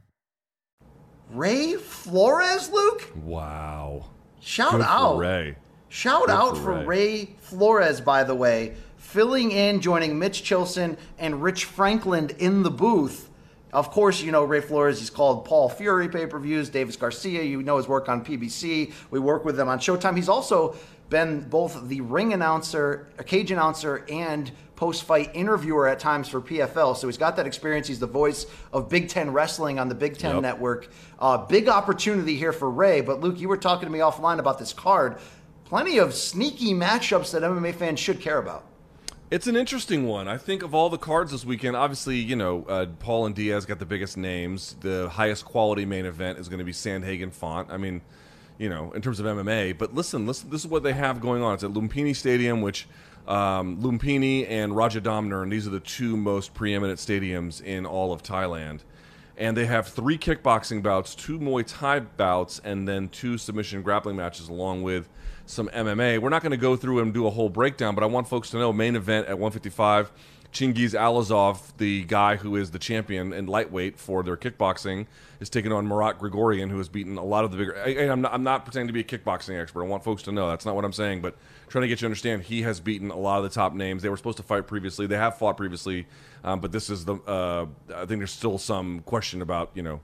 Ray Flores, Luke?
Wow.
Shout
Good for
out.
Ray.
Shout
Good
out
for
for
Ray.
Ray. Flores, by the way, filling in, joining Mitch Chilson and Rich Franklin in the booth. Of course, you know Ray Flores. He's called Paul Fury pay per views. Davis Garcia, you know his work on PBC. We work with him on Showtime. He's also been both the ring announcer, a cage announcer, and post fight interviewer at times for PFL. So he's got that experience. He's the voice of Big Ten Wrestling on the Big Ten
Yep.
Network. Uh, big opportunity here for Ray. But Luke, you were talking to me offline about this card. Plenty of sneaky matchups that MMA fans should care about.
It's an interesting one. I think of all the cards this weekend, obviously, you know, uh, Paul and Diaz got the biggest names. The highest quality main event is going to be Sandhagen Font. I mean, you know, in terms of MMA. But listen, listen, this is what they have going on. It's at Lumpini Stadium, which um, Lumpini and Rajadamnern, and these are the two most preeminent stadiums in all of Thailand. And they have three kickboxing bouts, two Muay Thai bouts, and then two submission grappling matches, along with some MMA. We're not going to go through and do a whole breakdown, but I want folks to know main event at 155. Chingiz Allazov, the guy who is the champion in lightweight for their kickboxing, is taking on Marat Grigorian, who has beaten a lot of the bigger. I, I'm, not, I'm not pretending to be a kickboxing expert. I want folks to know that's not what I'm saying, but trying to get you to understand he has beaten a lot of the top names. They were supposed to fight previously. They have fought previously, um, but this is the. Uh, I think there's still some question about you know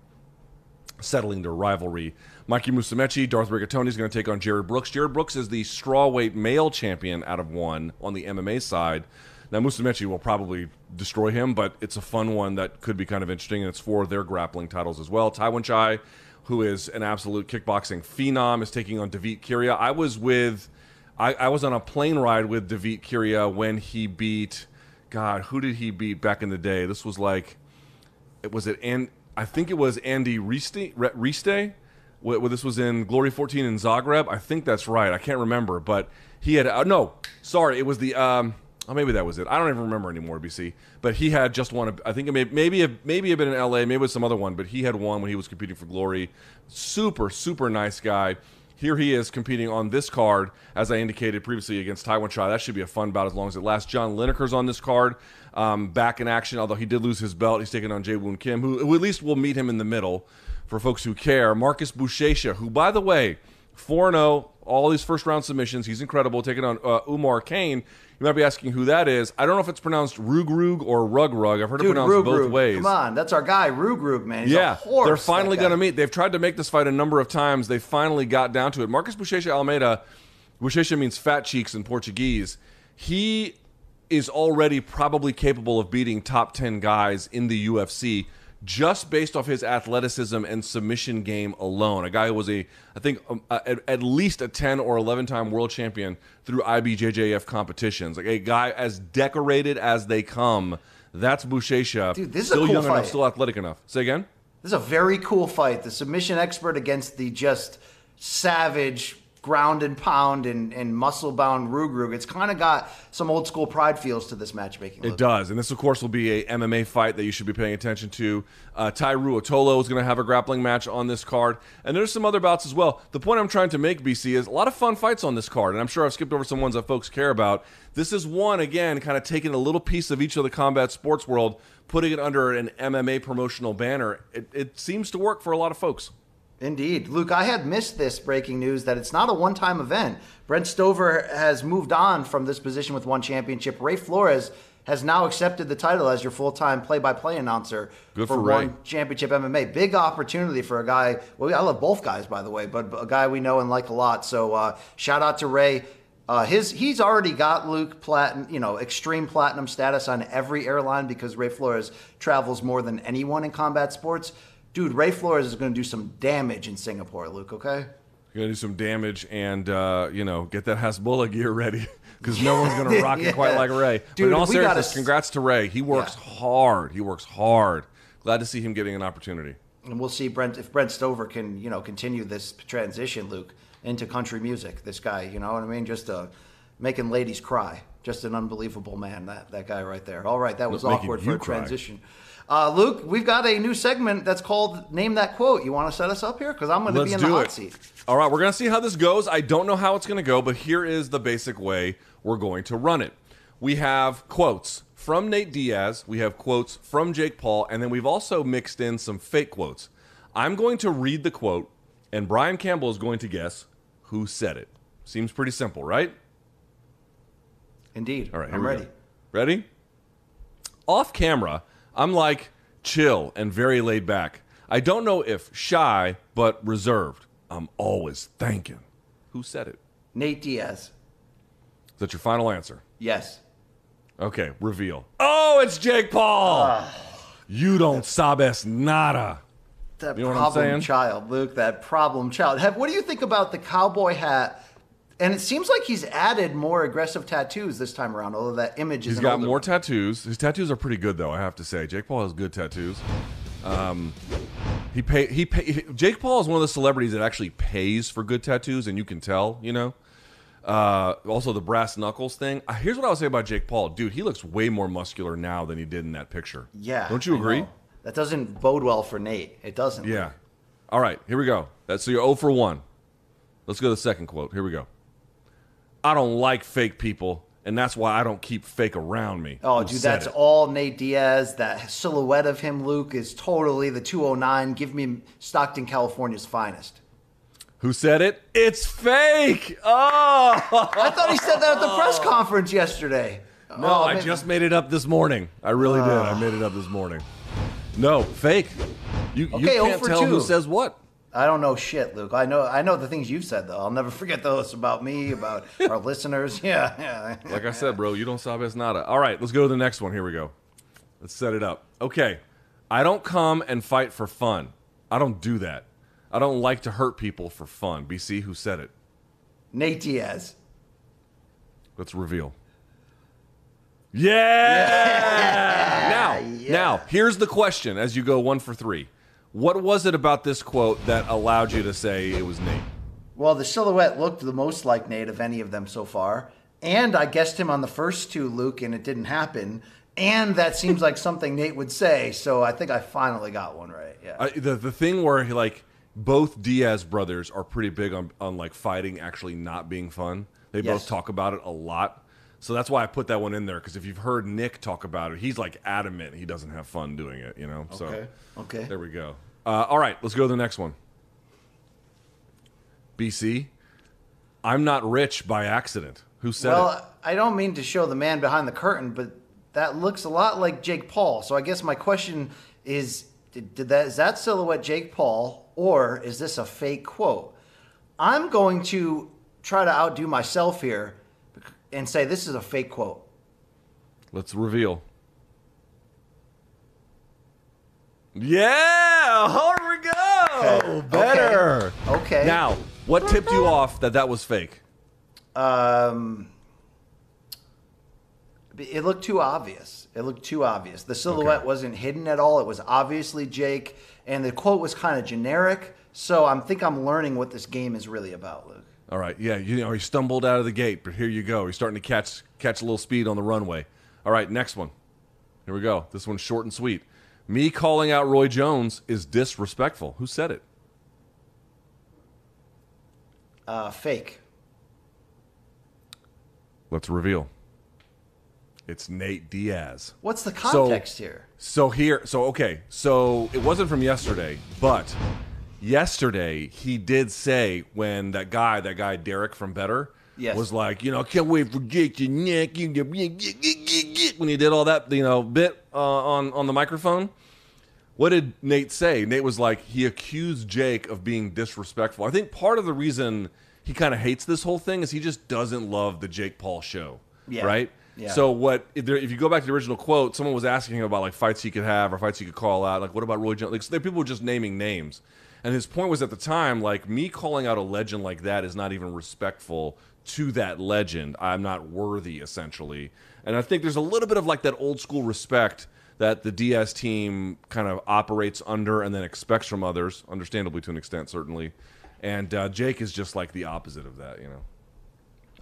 settling their rivalry. Mikey Musumeci, Darth Rigatoni is going to take on Jarred Brooks. Jarred Brooks is the strawweight male champion out of one on the MMA side. Now Musumeci will probably destroy him, but it's a fun one that could be kind of interesting, and it's for their grappling titles as well. Tawanchai, who is an absolute kickboxing phenom, is taking on David Kiria. I was with, I, I was on a plane ride with David Kiria when he beat, God, who did he beat back in the day? This was like, it was it and I think it was Andy Ristie. Ristie? Wh- this was in Glory 14 in Zagreb. I think that's right. I can't remember, but he had uh, no. Sorry, it was the. Um, oh, maybe that was it. I don't even remember anymore. BC, but he had just won. A, I think it may, maybe it, maybe it been in L.A. Maybe it was some other one, but he had won when he was competing for Glory. Super super nice guy. Here he is competing on this card, as I indicated previously against Tawanchai. That should be a fun bout as long as it lasts. John Lineker's on this card, um, back in action. Although he did lose his belt, he's taking on Jae Woon Kim, who, who at least will meet him in the middle for folks who care. Marcus Buchecha, who by the way, 4 0, all these first round submissions. He's incredible, taking on uh, Oumar Kane. You might be asking who that is. I don't know if it's pronounced Rug Rug or Rug Rug. I've heard it
Dude,
pronounced
Rug
both
Rug.
ways.
Come on, that's our guy, Rug Rug, man. He's
yeah,
a horse,
they're finally going to meet. They've tried to make this fight a number of times. They finally got down to it. Marcus Buchecha Almeida, Buchecha means fat cheeks in Portuguese. He is already probably capable of beating top 10 guys in the UFC just based off his athleticism and submission game alone. A guy who was a, I think, um, uh, at, least a 10 or 11 time world champion through IBJJF competitions. Like a guy as decorated as they come. That's Buchecha.
Dude, this is a
still
cool
young enough, still athletic enough. Say again?
This is a very cool fight. The submission expert against the just savage ground and pound and, and muscle bound Rug Rug. It's kind of got some old school pride feels to this matchmaking.
It does, and this, of course, will be a MMA fight that you should be paying attention to. Uh, Tye Ruotolo is going to have a grappling match on this card, and there's some other bouts as well. The point I'm trying to make, BC, is a lot of fun fights on this card, and I'm sure I've skipped over some ones that folks care about. This is one again, kind of taking a little piece of each of the combat sports world, putting it under an MMA promotional banner. It, it seems to work for a lot of folks.
Indeed. Luke, I had missed this breaking news that it's not a one time event. Brent Stover has moved on from this position with one championship. Ray Flores has now accepted the title as your full time play by play announcer
Good
for,
for
one championship MMA. Big opportunity for a guy. Well, I love both guys, by the way, but a guy we know and like a lot. So uh, shout out to Ray. Uh, his he's already got Luke platinum, you know, extreme platinum status on every airline because Ray Flores travels more than anyone in combat sports. Dude, Ray Flores is going to do some damage in Singapore, Luke. Okay.
You're gonna do some damage and uh, you know get that Hasbulla gear ready [LAUGHS] because no one's gonna [LAUGHS] rock it quite like Ray. but
Dude,
in all
we gotta
seriousness, congrats to Ray. He works hard. He works hard. Glad to see him getting an opportunity.
And we'll see Brent if Brent Stover can, you know, continue this transition, Luke, into country music. This guy, you know what I mean? Just uh, making ladies cry. Just an unbelievable man, that, that guy right there. All right, that was awkward for a
cry.
transition. Uh, Luke, we've got a new segment that's called Name That Quote. You want to set us up here? Because I'm going to be in the hot
it.
seat.
All right, we're going to see how this goes. I don't know how it's going to go, but here is the basic way we're going to run it. We have quotes from Nate Diaz, we have quotes from Jake Paul, and then we've also mixed in some fake quotes. I'm going to read the quote, and Brian Campbell is going to guess who said it. Seems pretty simple, right?
Indeed.
All right,
I'm ready.
go. Ready? Off camera, I'm like chill and very laid back. I don't know if shy, but reserved. I'm always thinking. Who said it?
Nate Diaz.
Is that your final answer?
Yes.
Okay, reveal. Oh, it's Jake Paul.
Ah.
you don't sabes nada.
That
You know
problem child, Luke. That problem child. Have, what do you think about the cowboy hat? And it seems like he's added more aggressive tattoos this time around. Although that image is
He's got more
one.
tattoos. His tattoos are pretty good, though. I have to say, Jake Paul has good tattoos. Um, he pay he pay. Jake Paul is one of the celebrities that actually pays for good tattoos, and you can tell. You know. Uh, also, the brass knuckles thing. Uh, Here's what I would say about Jake Paul, dude. He looks way more muscular now than he did in that picture.
Yeah.
Don't you agree?
That doesn't bode well for Nate. It doesn't.
Yeah. All right, here we go. That's so you're 0 for 1. Let's go to the second quote. Here we go. I don't like fake people, and that's why I don't keep fake around me.
Oh,
Who
dude,
said
that's
it?
all Nate Diaz. That silhouette of him, Luke, is totally the 209. Give me Stockton, California's finest.
Who said it? It's fake. Oh,
I thought he said that at the press [LAUGHS] conference yesterday.
No,
Oh,
I
man.
just made it up this morning. I really did. I ah. made it up this morning. No, fake. You, you
Okay, 0
can't
for
tell who
2.
says what.
I don't know shit, Luke. I know I know the things you've said though. I'll never [LAUGHS] forget those about me, about our [LAUGHS] listeners. [LAUGHS] Yeah, yeah.
Like I said, bro, you don't sabes nada. All right, let's go to the next one. Here we go. Let's set it up. Okay. I don't come and fight for fun. I don't do that. I don't like to hurt people for fun. BC, who said it?
Nate Diaz.
Let's reveal. Yeah! Now, now, here's the question as you go one for three. What was it about this quote that allowed you to say it was Nate?
Well, the silhouette looked the most like Nate of any of them so far. And I guessed him on the first two, Luke, and it didn't happen. And that seems like [LAUGHS] something Nate would say. So I think I finally got one right. Yeah.
I, the the thing where he, like both Diaz brothers are pretty big on on like fighting actually not being fun. They
Yes.
both talk about it a lot. So that's why I put that one in there because if you've heard Nick talk about it, he's like adamant he doesn't have fun doing it. You know. So
Okay. Okay.
there we go. Uh, all right, let's go to the next one. BC, I'm not rich by accident. Who said it?
well, I don't mean to show the man behind the curtain, but that looks a lot like Jake Paul. So I guess my question is did, did that is that silhouette Jake Paul or is this a fake quote? I'm going to try to outdo myself here and say this is a fake quote.
Let's reveal. Yeah, here we go.
Okay.
Better.
Okay.
Now, what tipped you off that that was fake?
Um, it looked too obvious. It looked too obvious. The silhouette wasn't hidden at all. It was obviously Jake, and the quote was kind of generic. So I think I'm learning what this game is really about, Luke.
All right, yeah, you know, he stumbled out of the gate, but here you go. He's starting to catch catch a little speed on the runway. All right, next one. Here we go. This one's short and sweet. Me calling out Roy Jones is disrespectful. Who said it?
Uh, fake.
Let's reveal. It's Nate Diaz.
What's the
So-
context here?
So here, so okay, so it wasn't from yesterday, but yesterday he did say when that guy, that guy Derek from Better,
Yes.
was like, you know, can't wait for get your neck, you get- get- get- get- get- get," when he did all that, you know, bit uh, on on the microphone. What did Nate say? Nate was like, he accused Jake of being disrespectful. I think part of the reason he kind of hates this whole thing is he just doesn't love the Jake Paul show,
Yeah.
right?
Yeah.
So what? If, there, if you go back to the original quote, someone was asking him about like fights he could have or fights he could call out. Like, what about Roy Jones? Like, so there- people were just naming names, and his point was at the time, like me calling out a legend like that is not even respectful to that legend. I'm not worthy, essentially. And I think there's a little bit of like that old school respect that the DS team kind of operates under and then expects from others, understandably to an extent, certainly. And uh, Jake is just like the opposite of that, you know.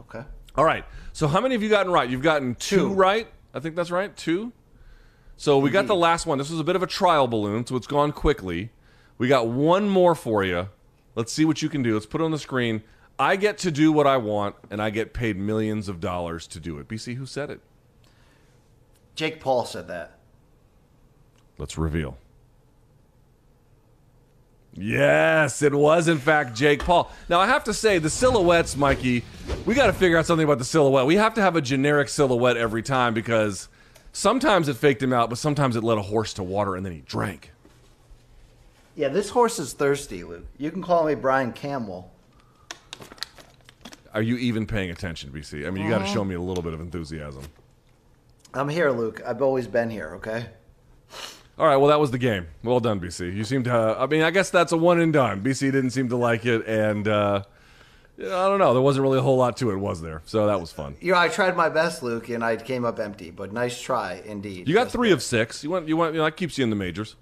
Okay.
All right. So how many have you gotten right? You've gotten two,
Two.
right. I think that's right. Two. So we got the last one. This was a bit of a trial balloon, so it's gone quickly. We got one more for you. Let's see what you can do. Let's put it on the screen. I get to do what I want, and I get paid millions of dollars to do it. BC, who said it?
Jake Paul said that.
Let's reveal. Yes, it was in fact Jake Paul. Now I have to say the silhouettes, Mikey, we got to figure out something about the silhouette. We have to have a generic silhouette every time because sometimes it faked him out, but sometimes it led a horse to water and then he drank.
Yeah, this horse is thirsty, Luke. You can call me Brian Camel.
Are you even paying attention, BC? I mean, you got to
Mhm.
show me a little bit of enthusiasm.
I'm here, Luke. I've always been here, okay?
All right, well that was the game. Well done, BC. You seem to. Uh, I mean, I guess that's a one and done. BC didn't seem to like it, and uh, I don't know. There wasn't really a whole lot to it, was there? So that was fun.
You know, I tried my best, Luke, and I came up empty, but nice try indeed.
You got three of six. You went. You went. You know, that keeps you in the majors.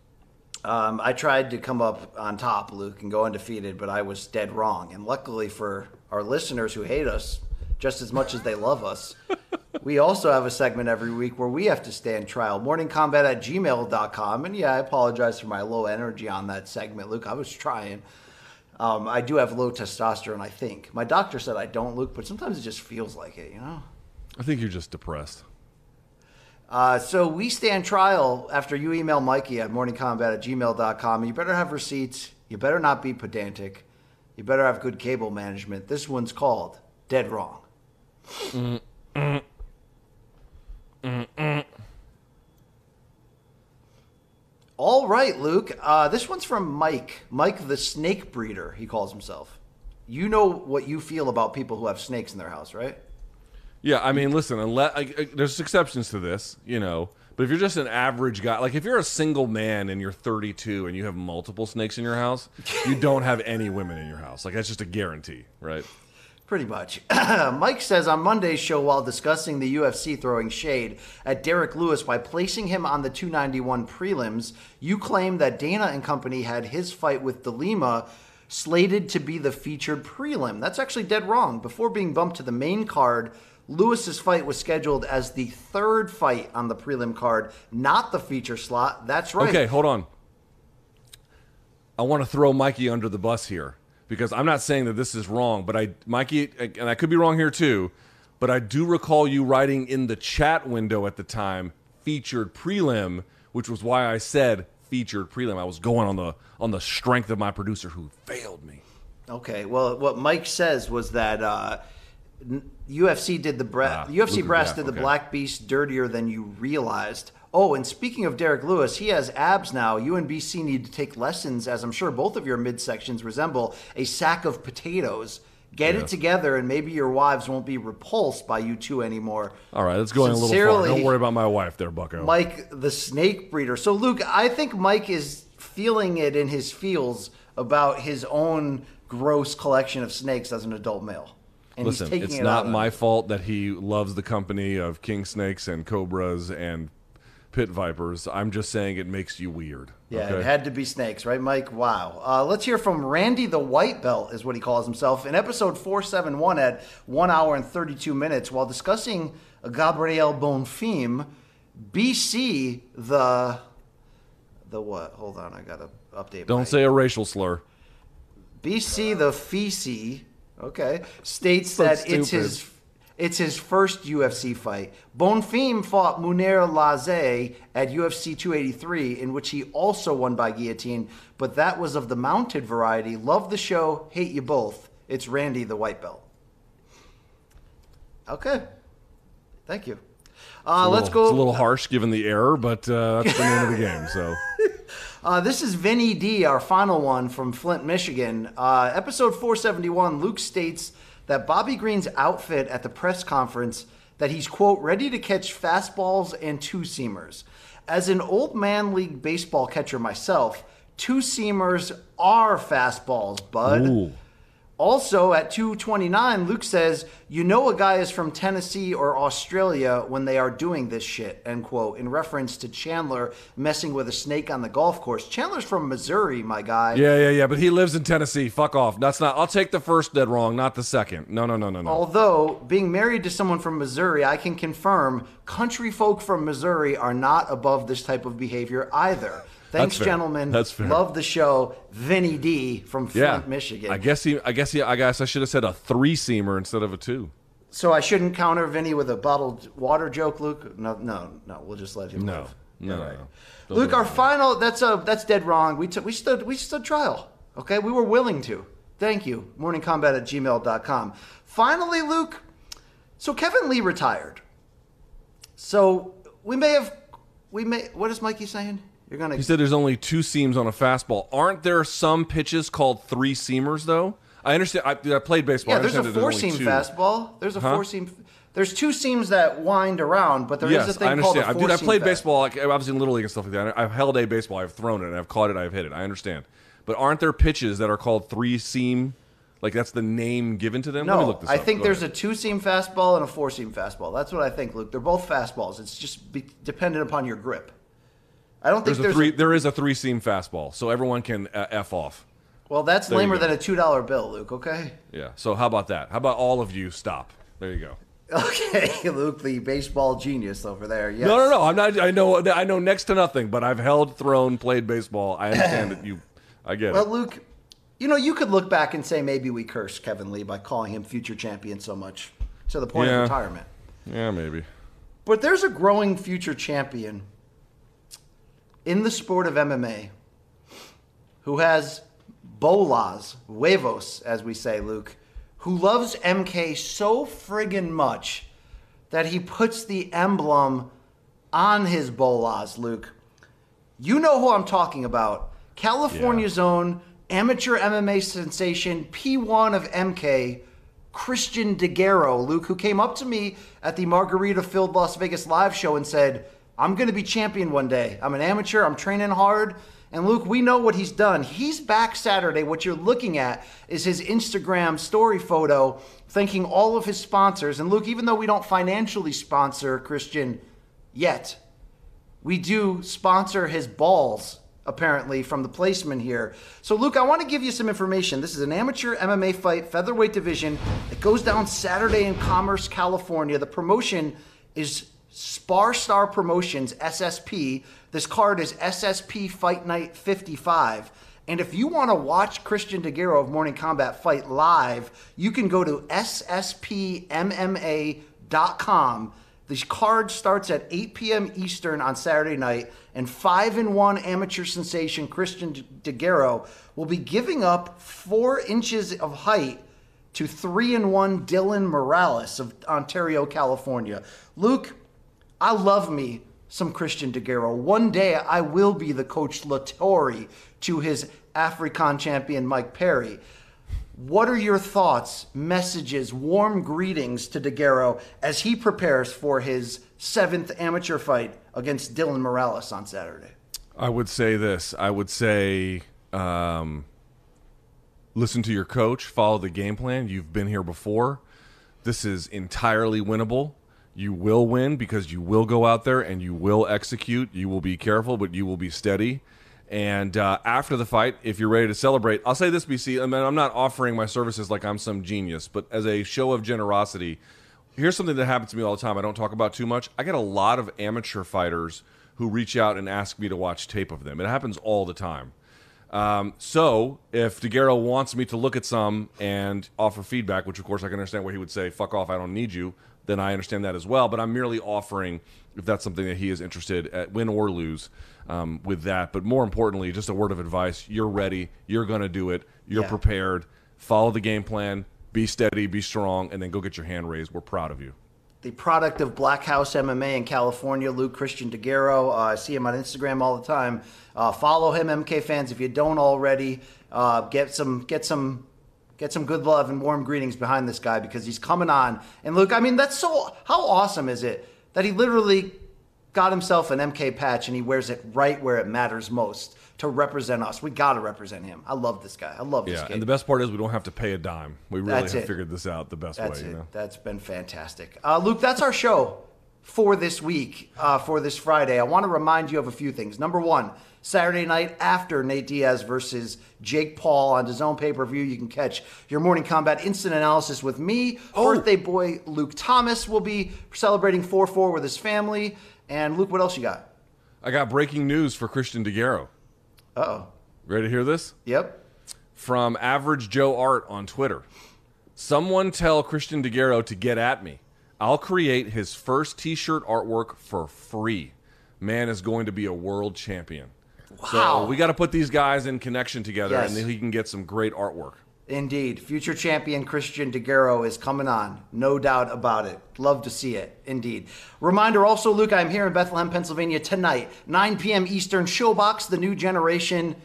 Um, I tried to come up on top, Luke, and go undefeated, but I was dead wrong. And luckily for our listeners who hate us just as much as they love us, [LAUGHS] we also have a segment every week where we have to stand trial. Morningkombat at gmail.com. And yeah, I apologize for my low energy on that segment, Luke. I was trying. Um, I do have low testosterone, I think. My doctor said I don't, Luke, but sometimes it just feels like it, you know?
I think you're just depressed.
Uh, so we stand trial after you email Mikey at morningkombat at gmail.com. You better have receipts. You better not be pedantic. You better have good cable management. This one's called Dead Wrong. All right, Luke. Uh, this one's from Mike. Mike the snake breeder, he calls himself. You know what you feel about people who have snakes in their house, right?
Yeah, I mean, listen, unless I, there's exceptions to this, you know. But if you're just an average guy, like if you're a single man and you're 32 and you have multiple snakes in your house, you [LAUGHS] don't have any women in your house. Like that's just a guarantee, right?
Pretty much. [CLEARS THROAT] Mike says on Monday's show while discussing the UFC throwing shade at Derrick Lewis by placing him on the 291 prelims, you claim that Dana and company had his fight with DeLima slated to be the featured prelim. That's actually dead wrong. Before being bumped to the main card, Lewis's fight was scheduled as the third fight on the prelim card, not the feature slot. That's right.
Okay, hold on. I want to throw Mikey under the bus here because I'm not saying that this is wrong, but I, Mikey, and I could be wrong here too, but I do recall you writing in the chat window at the time featured prelim, which was why I said featured prelim. I was going on the on the strength of my producer who failed me.
Okay. Well, what Mike says was that uh, UFC did the bre-
Ah,
UFC
Luke
brass did the
okay.
Black Beast dirtier than you realized. Oh, and speaking of Derrick Lewis, he has abs now. You and BC need to take lessons, as I'm sure both of your midsections resemble a sack of potatoes. Get it together, and maybe your wives won't be repulsed by you two anymore.
All right, let's go in a little far. Don't worry about my wife there, Bucko.
Mike the snake breeder. So Luke, I think Mike is feeling it in his feels about his own gross collection of snakes as an adult male. And
Listen, it's
it
not my fault that he loves the company of king snakes and cobras and pit vipers. I'm just saying it makes you weird.
Yeah,
okay?
it had to be snakes, right, Mike? Wow. Uh, let's hear from Randy the White Belt, is what he calls himself, in episode 471 at 1 hour and 32 minutes while discussing Gabriel Bonfim, BC, the. The what? Hold on, I got to update
Don't say a racial slur.
BC the Fisi, okay, states
So
that it's his it's his first UFC fight. Bonfim fought Mounir Lazzez at UFC 283, in which he also won by guillotine, but that was of the mounted variety. Love the show, hate you both. It's Randy the White Belt. Okay, thank you. Uh,
a
let's go.
It's a little harsh given the error, but uh, that's the name of the game. So
Uh, this is Vinny D, our final one from Flint, Michigan. Uh, episode 471, Luke states that Bobby Green's outfit at the press conference that he's, quote, ready to catch fastballs and two seamers. As an old man league baseball catcher myself, two seamers are fastballs, bud.
Ooh.
Also at 229, Luke says, You know a guy is from Tennessee or Australia when they are doing this shit, end quote, in reference to Chandler messing with a snake on the golf course. Chandler's from Missouri, my guy.
Yeah, yeah, yeah. But he lives in Tennessee. Fuck off. That's not. I'll take the first dead wrong, not the second. No, no, no, no, no.
Although, being married to someone from Missouri, I can confirm country folk from Missouri are not above this type of behavior either. Thanks,
fair.
gentlemen.
That's fair.
Love the show. Vinny D from
yeah,
Flint, Michigan.
I guess he. I guess he. I guess I should have said a three seamer instead of a two.
So I shouldn't counter Vinny with a bottled water joke, Luke. No, no, no. We'll just let him.
No,
live.
no,
Yeah,
no,
right.
no.
Luke, our final. That's a that's dead wrong. We took we stood we stood trial. Okay, we were willing to. Thank you. Morningkombat at gmail.com. Finally, Luke. So Kevin Lee retired. So we may have we may. What is Mikey saying? You're gonna.
He said there's only two seams on a fastball. Aren't there some pitches called three seamers though? I understand. I, I played baseball.
yeah,
I
there's a four seam fastball. There's a
Huh?
four seam. There's two seams that wind around, but there is
yes,
a thing
I
called
understand.
a
I, dude, I played baseball, like, obviously in little league and stuff like that. I've held a baseball. I've thrown it. I've caught it. I've hit it. I understand. But aren't there pitches that are called three seam? Like that's the name given to them. Let me
No,
look this
I
up.
think
Go
there's
ahead.
a two seam fastball and a four seam fastball. That's what I think, Luke. They're both fastballs. It's just be, dependent upon your grip. I don't think
there's a
there's.
three.
a-
there is a three seam fastball, so everyone can uh, f off.
well, that's
There
lamer than a two dollar bill, Luke. Okay.
Yeah. So how about that? How about all of you stop? There you go.
Okay, [LAUGHS] Luke, the baseball genius over there. Yes.
No, no, no. I'm not. I know. I know next to nothing. But I've held, thrown, played baseball. I understand that you. I get
Well,
it.
Well, Luke, you know, you could look back and say maybe we cursed Kevin Lee by calling him future champion so much to the point
Yeah.
of retirement.
Yeah, maybe.
But there's a growing future champion in the sport of MMA who has bolas, huevos, as we say, Luke, who loves MK so friggin' much that he puts the emblem on his bolas, Luke. You know who I'm talking about. California's own amateur MMA sensation, P1 of MK, Christian DeGuerro, Luke, who came up to me at the Margarita filled Las Vegas live show and said, I'm going to be champion one day. I'm an amateur, I'm training hard. And Luke, we know what he's done. He's back Saturday. What you're looking at is his Instagram story photo thanking all of his sponsors. And Luke, even though we don't financially sponsor Christian yet, we do sponsor his balls apparently from the placement here. So Luke, I want to give you some information. This is an amateur MMA fight, featherweight division. It goes down Saturday in Commerce, California. The promotion is Spar Star Promotions SSP. This card is SSP Fight Night 55. And if you want to watch Christian DeGuerro of Morning Kombat fight live, you can go to sspmma.com. The card starts at 8 p.m. Eastern on Saturday night, and 5 and 1 amateur sensation Christian DeGuerro will be giving up 4 inches of height to 3 and 1 Dylan Morales of Ontario, California. Luke, I love me some Christian DeGuerro. One day I will be the coach Latori to his African champion Mike Perry. What are your thoughts, messages, warm greetings to DeGuerro as he prepares for his seventh amateur fight against Dylan Morales on Saturday?
I would say this. I would say um, listen to your coach, follow the game plan. You've been here before. This is entirely winnable. You will win because you will go out there and you will execute. You will be careful, but you will be steady. And uh, after the fight, if you're ready to celebrate, I'll say this, BC. I mean, I'm not offering my services like I'm some genius, but as a show of generosity, here's something that happens to me all the time. I don't talk about too much. I get a lot of amateur fighters who reach out and ask me to watch tape of them. It happens all the time. Um, so if DeGuerro wants me to look at some and offer feedback, which of course I can understand where he would say, fuck off, I don't need you, then I understand that as well. But I'm merely offering if that's something that he is interested at, win or lose, um, with that. But more importantly, just a word of advice. You're ready. You're going to do it. You're
Yeah.
prepared. Follow the game plan. Be steady, be strong, and then go get your hand raised. We're proud of you.
the product of Black House MMA in California, Luke Christian DeGuerro. Uh, I see him on Instagram all the time. Uh, follow him, MK fans, if you don't already. Uh, get some, get some, get some good love and warm greetings behind this guy because he's coming on. And Luke, I mean, that's so. How awesome is it that he literally got himself an MK patch and he wears it right where it matters most to represent us. We got to represent him. I love this guy. I love this
Yeah,
kid.
and the best part is we don't have to pay a dime. We really
That's
have
it.
figured this out the best
That's
way.
it.
You know?
That's been fantastic. Uh, Luke, that's our show for this week, uh, for this Friday. I want to remind you of a few things. Number one, Saturday night after Nate Diaz versus Jake Paul on his own pay per view, you can catch your Morning Kombat instant analysis with me.
Oh.
Birthday boy Luke Thomas will be celebrating 4 4 with his family. And Luke, what else you got?
I got breaking news for Christian DeGarro.
oh.
Ready to hear this?
Yep.
From Average Joe Art on Twitter. Someone tell Christian DeGarro to get at me. I'll create his first t-shirt artwork for free. Man is going to be a world champion.
Wow.
So we got to put these guys in connection together,
Yes.
and then he can get some great artwork.
Indeed. Future champion Christian DeGarro is coming on. No doubt about it. Love to see it. Indeed. Reminder also, Luke, I'm here in Bethlehem, Pennsylvania tonight, 9 p.m. Eastern. ShoBox, the new generation,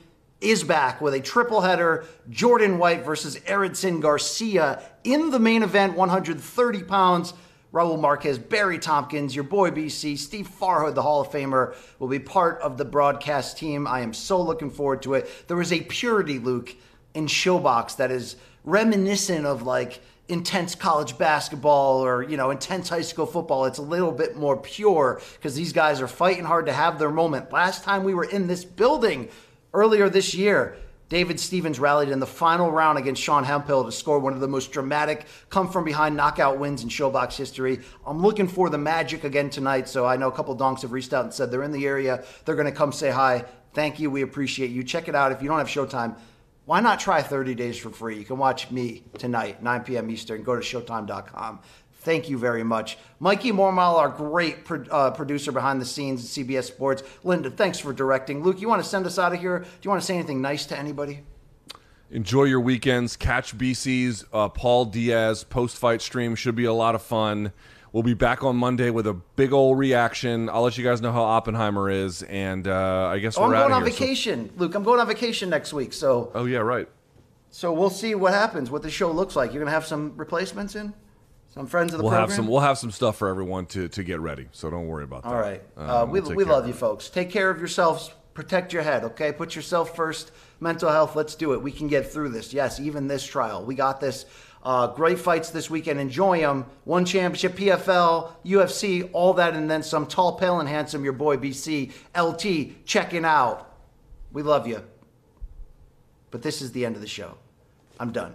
is back with a triple header Jordan White versus Erickson Garcia in the main event, 130 pounds. Raul Marquez, Barry Tompkins, your boy BC, Steve Farhood, the Hall of Famer, will be part of the broadcast team. I am so looking forward to it. There is a purity, Luke, in ShoBox that is reminiscent of like intense college basketball or you know intense high school football it's a little bit more pure because these guys are fighting hard to have their moment last time we were in this building earlier this year David Stevens rallied in the final round against Sean Hemphill to score one of the most dramatic come from behind knockout wins in ShoBox history. I'm looking for the magic again tonight, so I know a couple donks have reached out and said they're in the area. They're going to come say hi. Thank you. We appreciate you. Check it out. If you don't have Showtime, why not try 30 days for free? You can watch me tonight, 9 p.m. Eastern. Go to showtime.com. Thank you very much. Mikey Mormal, our great pro- uh, producer behind the scenes at CBS Sports. Linda, thanks for directing. Luke, you want to send us out of here? Do you want to say anything nice to anybody?
Enjoy your weekends. Catch BC's uh, Paul Diaz post fight stream. Should be a lot of fun. We'll be back on Monday with a big old reaction. I'll let you guys know how Oppenheimer is, and uh, I guess
Oh, I'm
we're out
going on
here. So-
vacation, Luke. I'm going on vacation next week, so
oh yeah, right.
so we'll see what happens, what the show looks like. You're going to have some replacements in, some friends of the
We'll
program.
have some. We'll have some stuff for everyone to, to get ready. So don't worry about that.
All right.
Um,
Uh, we
we'll
we love you, folks. Take care of yourselves. Protect your head, okay? Put yourself first. Mental health, let's do it. We can get through this. Yes, even this trial. We got this. Uh, great fights this weekend. Enjoy them. One championship, PFL, UFC, all that, and then some. Tall, pale, and handsome. Your boy BC, LT, checking out. We love you. But this is the end of the show. I'm done.